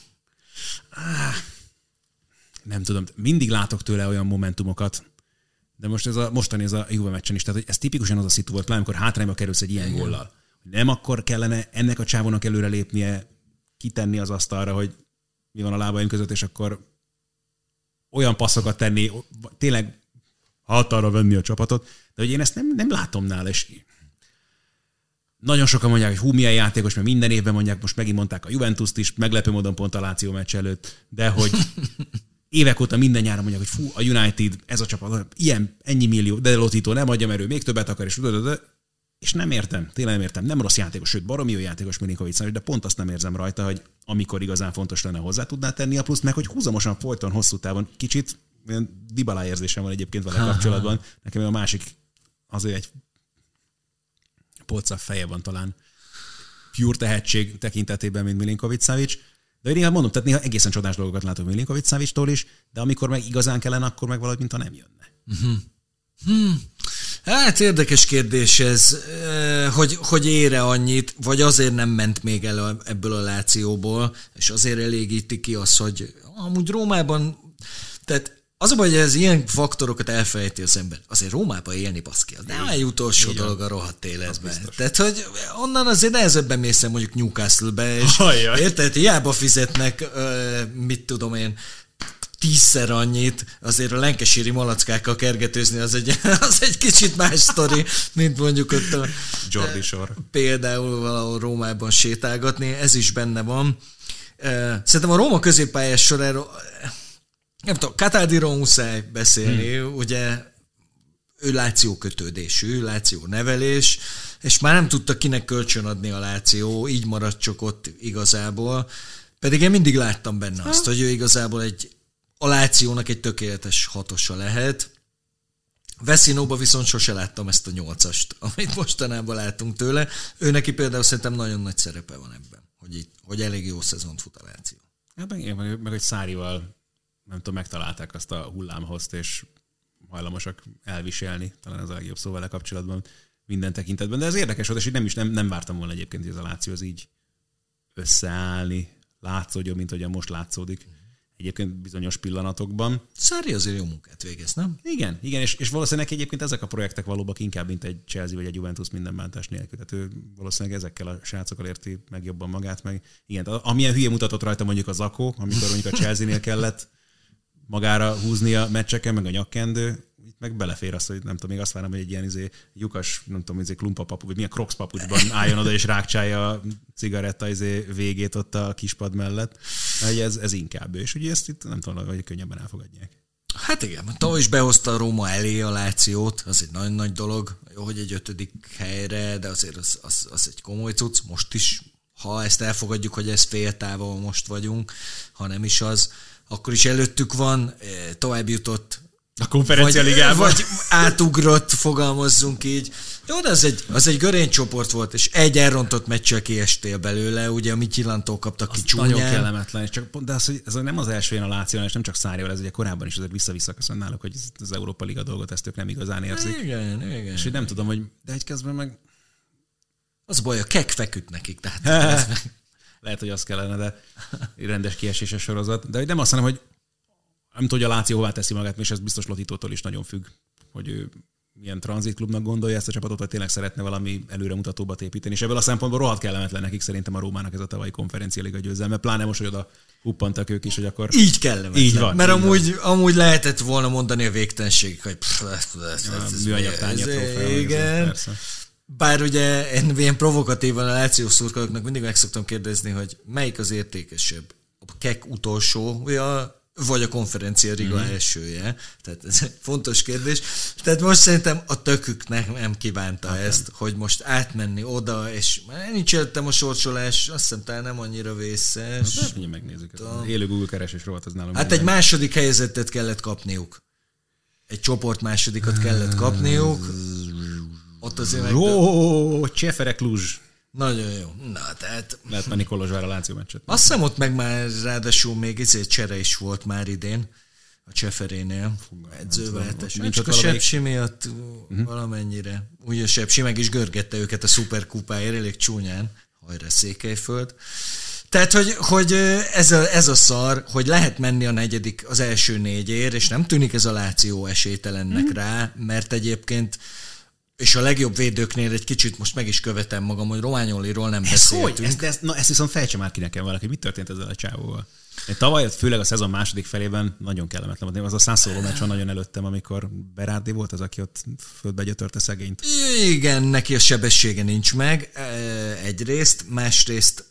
Ah, nem tudom, mindig látok tőle olyan momentumokat, de most ez a, mostani ez a Juve meccsen is, tehát hogy ez tipikusan az a szitu volt, amikor hátrányba kerülsz egy ilyen góllal. Nem akkor kellene ennek a csávónak előre lépnie, kitenni az asztalra, hogy mi van a lábaim között, és akkor olyan passzokat tenni, tényleg hatalra venni a csapatot, de hogy én ezt nem, nem látom nála, és nagyon sokan mondják, hogy hú, milyen játékos, mert minden évben mondják, most megint mondták a Juventus-t is, meglepő módon pont a Láció meccs előtt, de hogy évek óta minden nyáron mondják, hogy fú, a United, ez a csapat, ilyen, ennyi millió, de Lotito nem adja, mert ő még többet akar, és és nem értem, tényleg nem értem. Nem rossz játékos, sőt, baromi jó játékos Milinkovic de pont azt nem érzem rajta, hogy amikor igazán fontos lenne hozzá tudná tenni a pluszt, meg hogy húzamosan folyton hosszú távon kicsit olyan Dybala érzésem van egyébként vele kapcsolatban. Nekem a másik azért egy polca feje van talán pure tehetség tekintetében, mint Milinkovic Savic. De inkább mondom, tehát néha egészen csodás dolgokat látok Milinkovic Savictól is, de amikor meg igazán kellene, akkor meg valahogy, mintha nem jönne. Uh-huh. Hmm. Hát érdekes kérdés ez, hogy, hogy ére annyit, vagy azért nem ment még el ebből a lációból, és azért elégíti ki az, hogy amúgy Rómában, tehát az a baj, hogy ez ilyen faktorokat elfelejti az ember. Azért Rómába élni, baszki, az nem egy utolsó Igen. dolog a rohadt életben. Tehát, hogy onnan azért nehezebben mész mondjuk Newcastle-be, és Ajaj. érted, hiába fizetnek, mit tudom én, tízszer annyit, azért a lenkesíri malackákkal kergetőzni az egy, az egy kicsit más sztori, mint mondjuk ott a, Jordi sor. Például valahol Rómában sétálgatni, ez is benne van. Szerintem a Róma középpályás soráról, nem tudom, Katádiról muszáj beszélni, hmm. ugye ő Láció kötődésű, Láció nevelés, és már nem tudta kinek kölcsönadni a Láció, így maradt csak ott igazából. Pedig én mindig láttam benne azt, hogy ő igazából egy a Lációnak egy tökéletes hatosa lehet. Veszinóba viszont sose láttam ezt a nyolcast, amit mostanában látunk tőle. Ő neki például szerintem nagyon nagy szerepe van ebben, hogy, itt, hogy elég jó szezont fut a Láció. Hát meg, meg, meg egy Szárival nem tudom, megtalálták azt a hullámhozt, és hajlamosak elviselni, talán az a legjobb szó vele kapcsolatban minden tekintetben. De ez érdekes volt, és nem is nem, nem vártam volna egyébként, hogy ez a Láció az így összeállni, látszódjon, mint ahogyan most látszódik egyébként bizonyos pillanatokban. Szári azért jó munkát végez, nem? Igen, igen, és, és valószínűleg egyébként ezek a projektek valóban inkább, mint egy Chelsea vagy egy Juventus minden bántás nélkül. Tehát ő valószínűleg ezekkel a srácokkal érti meg jobban magát, meg igen, amilyen hülye mutatott rajta mondjuk a Zakó, amikor mondjuk a Chelsea-nél kellett magára húzni a meccseken, meg a nyakkendő, itt meg belefér az, hogy nem tudom, még azt várom, hogy egy ilyen izé, lyukas, nem tudom, izé klumpa papu, vagy milyen crocs papucsban álljon oda és rákcsálja a cigaretta izé végét ott a kispad mellett. Hogy ez, ez inkább ő. És ugye ezt itt nem tudom, hogy könnyebben elfogadják. Hát igen, tavaly is behozta a Róma elé a Lációt, az egy nagyon nagy dolog. Jó, hogy egy ötödik helyre, de azért az, az, az egy komoly cucc. Most is, ha ezt elfogadjuk, hogy ez féltávol most vagyunk, ha nem is az, akkor is előttük van, eh, tovább jutott a konferencia ligában. Vagy átugrott, fogalmazzunk így. Jó, de az egy, az egy görény csoport volt, és egy elrontott meccsel kiestél belőle, ugye a Mityilantól kaptak ki csúnyán. Nagyon kellemetlen, és csak, de az, hogy ez nem az első ilyen a Láció, és nem csak Szárival, ez ugye korábban is azért vissza-vissza köszön náluk, hogy az Európa Liga dolgot ezt ők nem igazán érzik. Igen, igen. És hogy nem tudom, hogy de egy kezdben meg... Az baj, a kek feküdt nekik, tehát Lehet, hogy az kellene, de rendes kieséses sorozat. De nem azt mondom, hogy nem tudja, a Láció hová teszi magát, és ez biztos Lotitótól is nagyon függ, hogy ő milyen tranzitklubnak gondolja ezt a csapatot, vagy tényleg szeretne valami előremutatóbat építeni. És ebből a szempontból rohadt kellemetlen nekik szerintem a Rómának ez a tavalyi konferencia liga győzelme, pláne most, hogy oda huppantak ők is, hogy akkor... Így kellemetlen. Így van. Mert így amúgy, van. amúgy lehetett volna mondani a végtelenség, hogy pff, ez, ez, ez, műanyag tányér Igen. Bár ugye én ilyen provokatívan a Láció szurkolóknak mindig meg szoktam kérdezni, hogy melyik az értékesebb? A kek utolsója, vagy a konferencia Riga mm. elsője. Tehát ez egy fontos kérdés. Tehát most szerintem a tökük nem, kívánta hát ezt, hogy most átmenni oda, és már nincs előttem a sorsolás, azt hiszem talán nem annyira vészes. Hát, hát megnézzük. A... Élő Google keresés rovat az nálam. Hát egy második helyezettet kellett kapniuk. Egy csoport másodikat kellett kapniuk. Ott azért meg... Ó, Csefere Kluzs. Nagyon jó. Na, tehát... Lehet menni Kolozsvár a Láció meccset. Azt hiszem ott meg már ráadásul még ezért csere is volt már idén a Cseferénél edzőváltás. Nincs csak a Sepsi miatt uh-huh. valamennyire. Ugye a Sepsi meg is görgette őket a szuperkupáért elég csúnyán. Hajrá Székelyföld. Tehát, hogy, hogy ez, a, ez a szar, hogy lehet menni a negyedik, az első négyért, és nem tűnik ez a Láció esélytelennek mm. rá, mert egyébként és a legjobb védőknél egy kicsit most meg is követem magam, hogy Rományoliról nem ez beszéltünk. Hogy? Ezt, ezt, na, ezt viszont fejtse már ki nekem valaki, mit történt ezzel a csávóval? Én tavaly, főleg a szezon második felében nagyon kellemetlen volt. Az a Sassuolo meccs van nagyon előttem, amikor Berardi volt az, aki ott földbe gyötörte szegényt. Igen, neki a sebessége nincs meg egyrészt, másrészt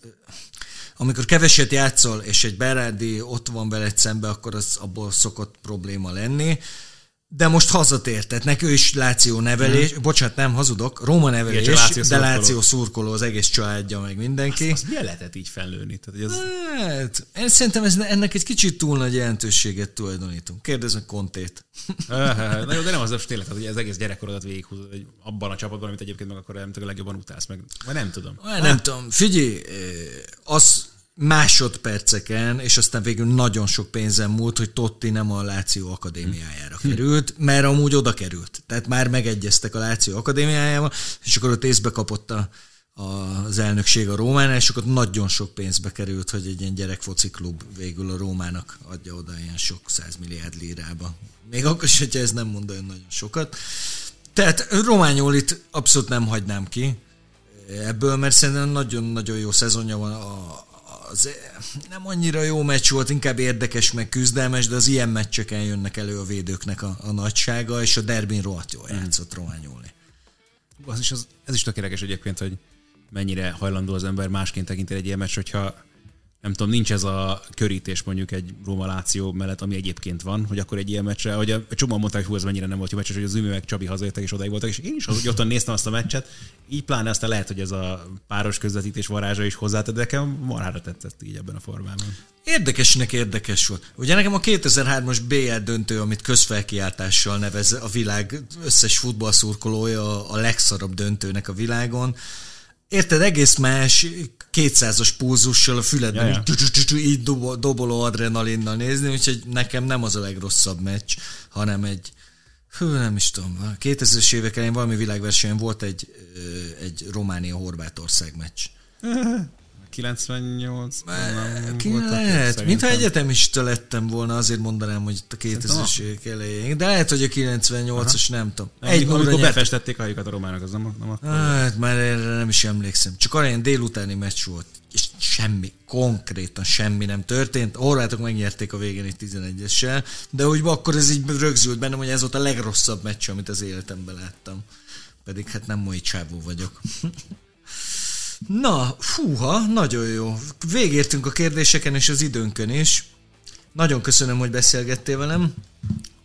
amikor keveset játszol, és egy Berardi ott van veled szembe, akkor az abból szokott probléma lenni. De most hazatért, tehát neki ő is Láció nevelés, hmm. bocsánat, nem hazudok, Róma nevelés, Igen, Láció de Láció szurkoló az egész családja, meg mindenki. Azt, azt milyen lehetett így felnőni? Tehát, hogy az... hát, én szerintem ez, ennek egy kicsit túl nagy jelentőséget tulajdonítunk. Kérdezz meg Kontét. Na jó, de nem az a tényleg, hogy az egész gyerekkorodat végighúzod hogy abban a csapatban, amit egyébként meg akkor nem tudom, legjobban utálsz meg. Vagy nem tudom. Nem hát. tudom. Figyelj, az másodperceken, és aztán végül nagyon sok pénzem múlt, hogy Totti nem a Láció Akadémiájára hm. került, mert amúgy oda került. Tehát már megegyeztek a Láció Akadémiájával, és akkor ott észbe kapott a, az elnökség a Rómánál, és akkor nagyon sok pénzbe került, hogy egy ilyen gyerekfoci klub végül a Rómának adja oda ilyen sok százmilliárd lírába. Még akkor is, hogyha ez nem mond olyan nagyon sokat. Tehát Rományolit abszolút nem hagynám ki ebből, mert szerintem nagyon-nagyon jó szezonja van a, az nem annyira jó meccs volt, inkább érdekes, meg küzdelmes, de az ilyen meccseken jönnek elő a védőknek a, a nagysága, és a derbin rohadt jól hmm. játszott Rományóli. Az is, az, ez is tökéletes egyébként, hogy mennyire hajlandó az ember másként tekinteni egy ilyen meccs, hogyha nem tudom, nincs ez a körítés mondjuk egy Róma Láció mellett, ami egyébként van, hogy akkor egy ilyen meccsre, hogy a csomóan mondták, hogy hú, ez mennyire nem volt jó meccs, hogy az Zümi meg Csabi hazajöttek és odaig voltak, és én is ottan néztem azt a meccset, így pláne aztán lehet, hogy ez a páros közvetítés varázsa is hozzátett, de nekem marhára tetszett így ebben a formában. Érdekesnek érdekes volt. Ugye nekem a 2003-as BL döntő, amit közfelkiáltással nevez a világ összes futballszurkolója a legszarabb döntőnek a világon, Érted, egész más, kétszázas pulzussal a füledben ja, ja. így doboló adrenalinnal nézni, úgyhogy nekem nem az a legrosszabb meccs, hanem egy, hű, nem is tudom, 2000-es évek elején valami világversenyen volt egy, egy Románia-Horvátország meccs. 98 nem ki lehet. Mintha egyetemista lettem volna, azért mondanám, hogy a 2000-es évek elején. De lehet, hogy a 98-as, nem tudom. Egy amikor, amikor befestették a hajukat a románok, az nem, nem akkor. Hát már erre nem is emlékszem. Csak olyan délutáni meccs volt. És semmi, konkrétan semmi nem történt. Horvátok megnyerték a végén egy 11-essel, de úgy akkor ez így rögzült bennem, hogy ez volt a legrosszabb meccs, amit az életemben láttam. Pedig hát nem mai csávó vagyok. Na, fúha, nagyon jó. Végértünk a kérdéseken és az időnkön is. Nagyon köszönöm, hogy beszélgettél velem.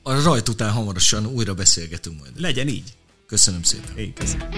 a rajt után hamarosan újra beszélgetünk majd. Legyen így. Köszönöm szépen. Én köszönöm.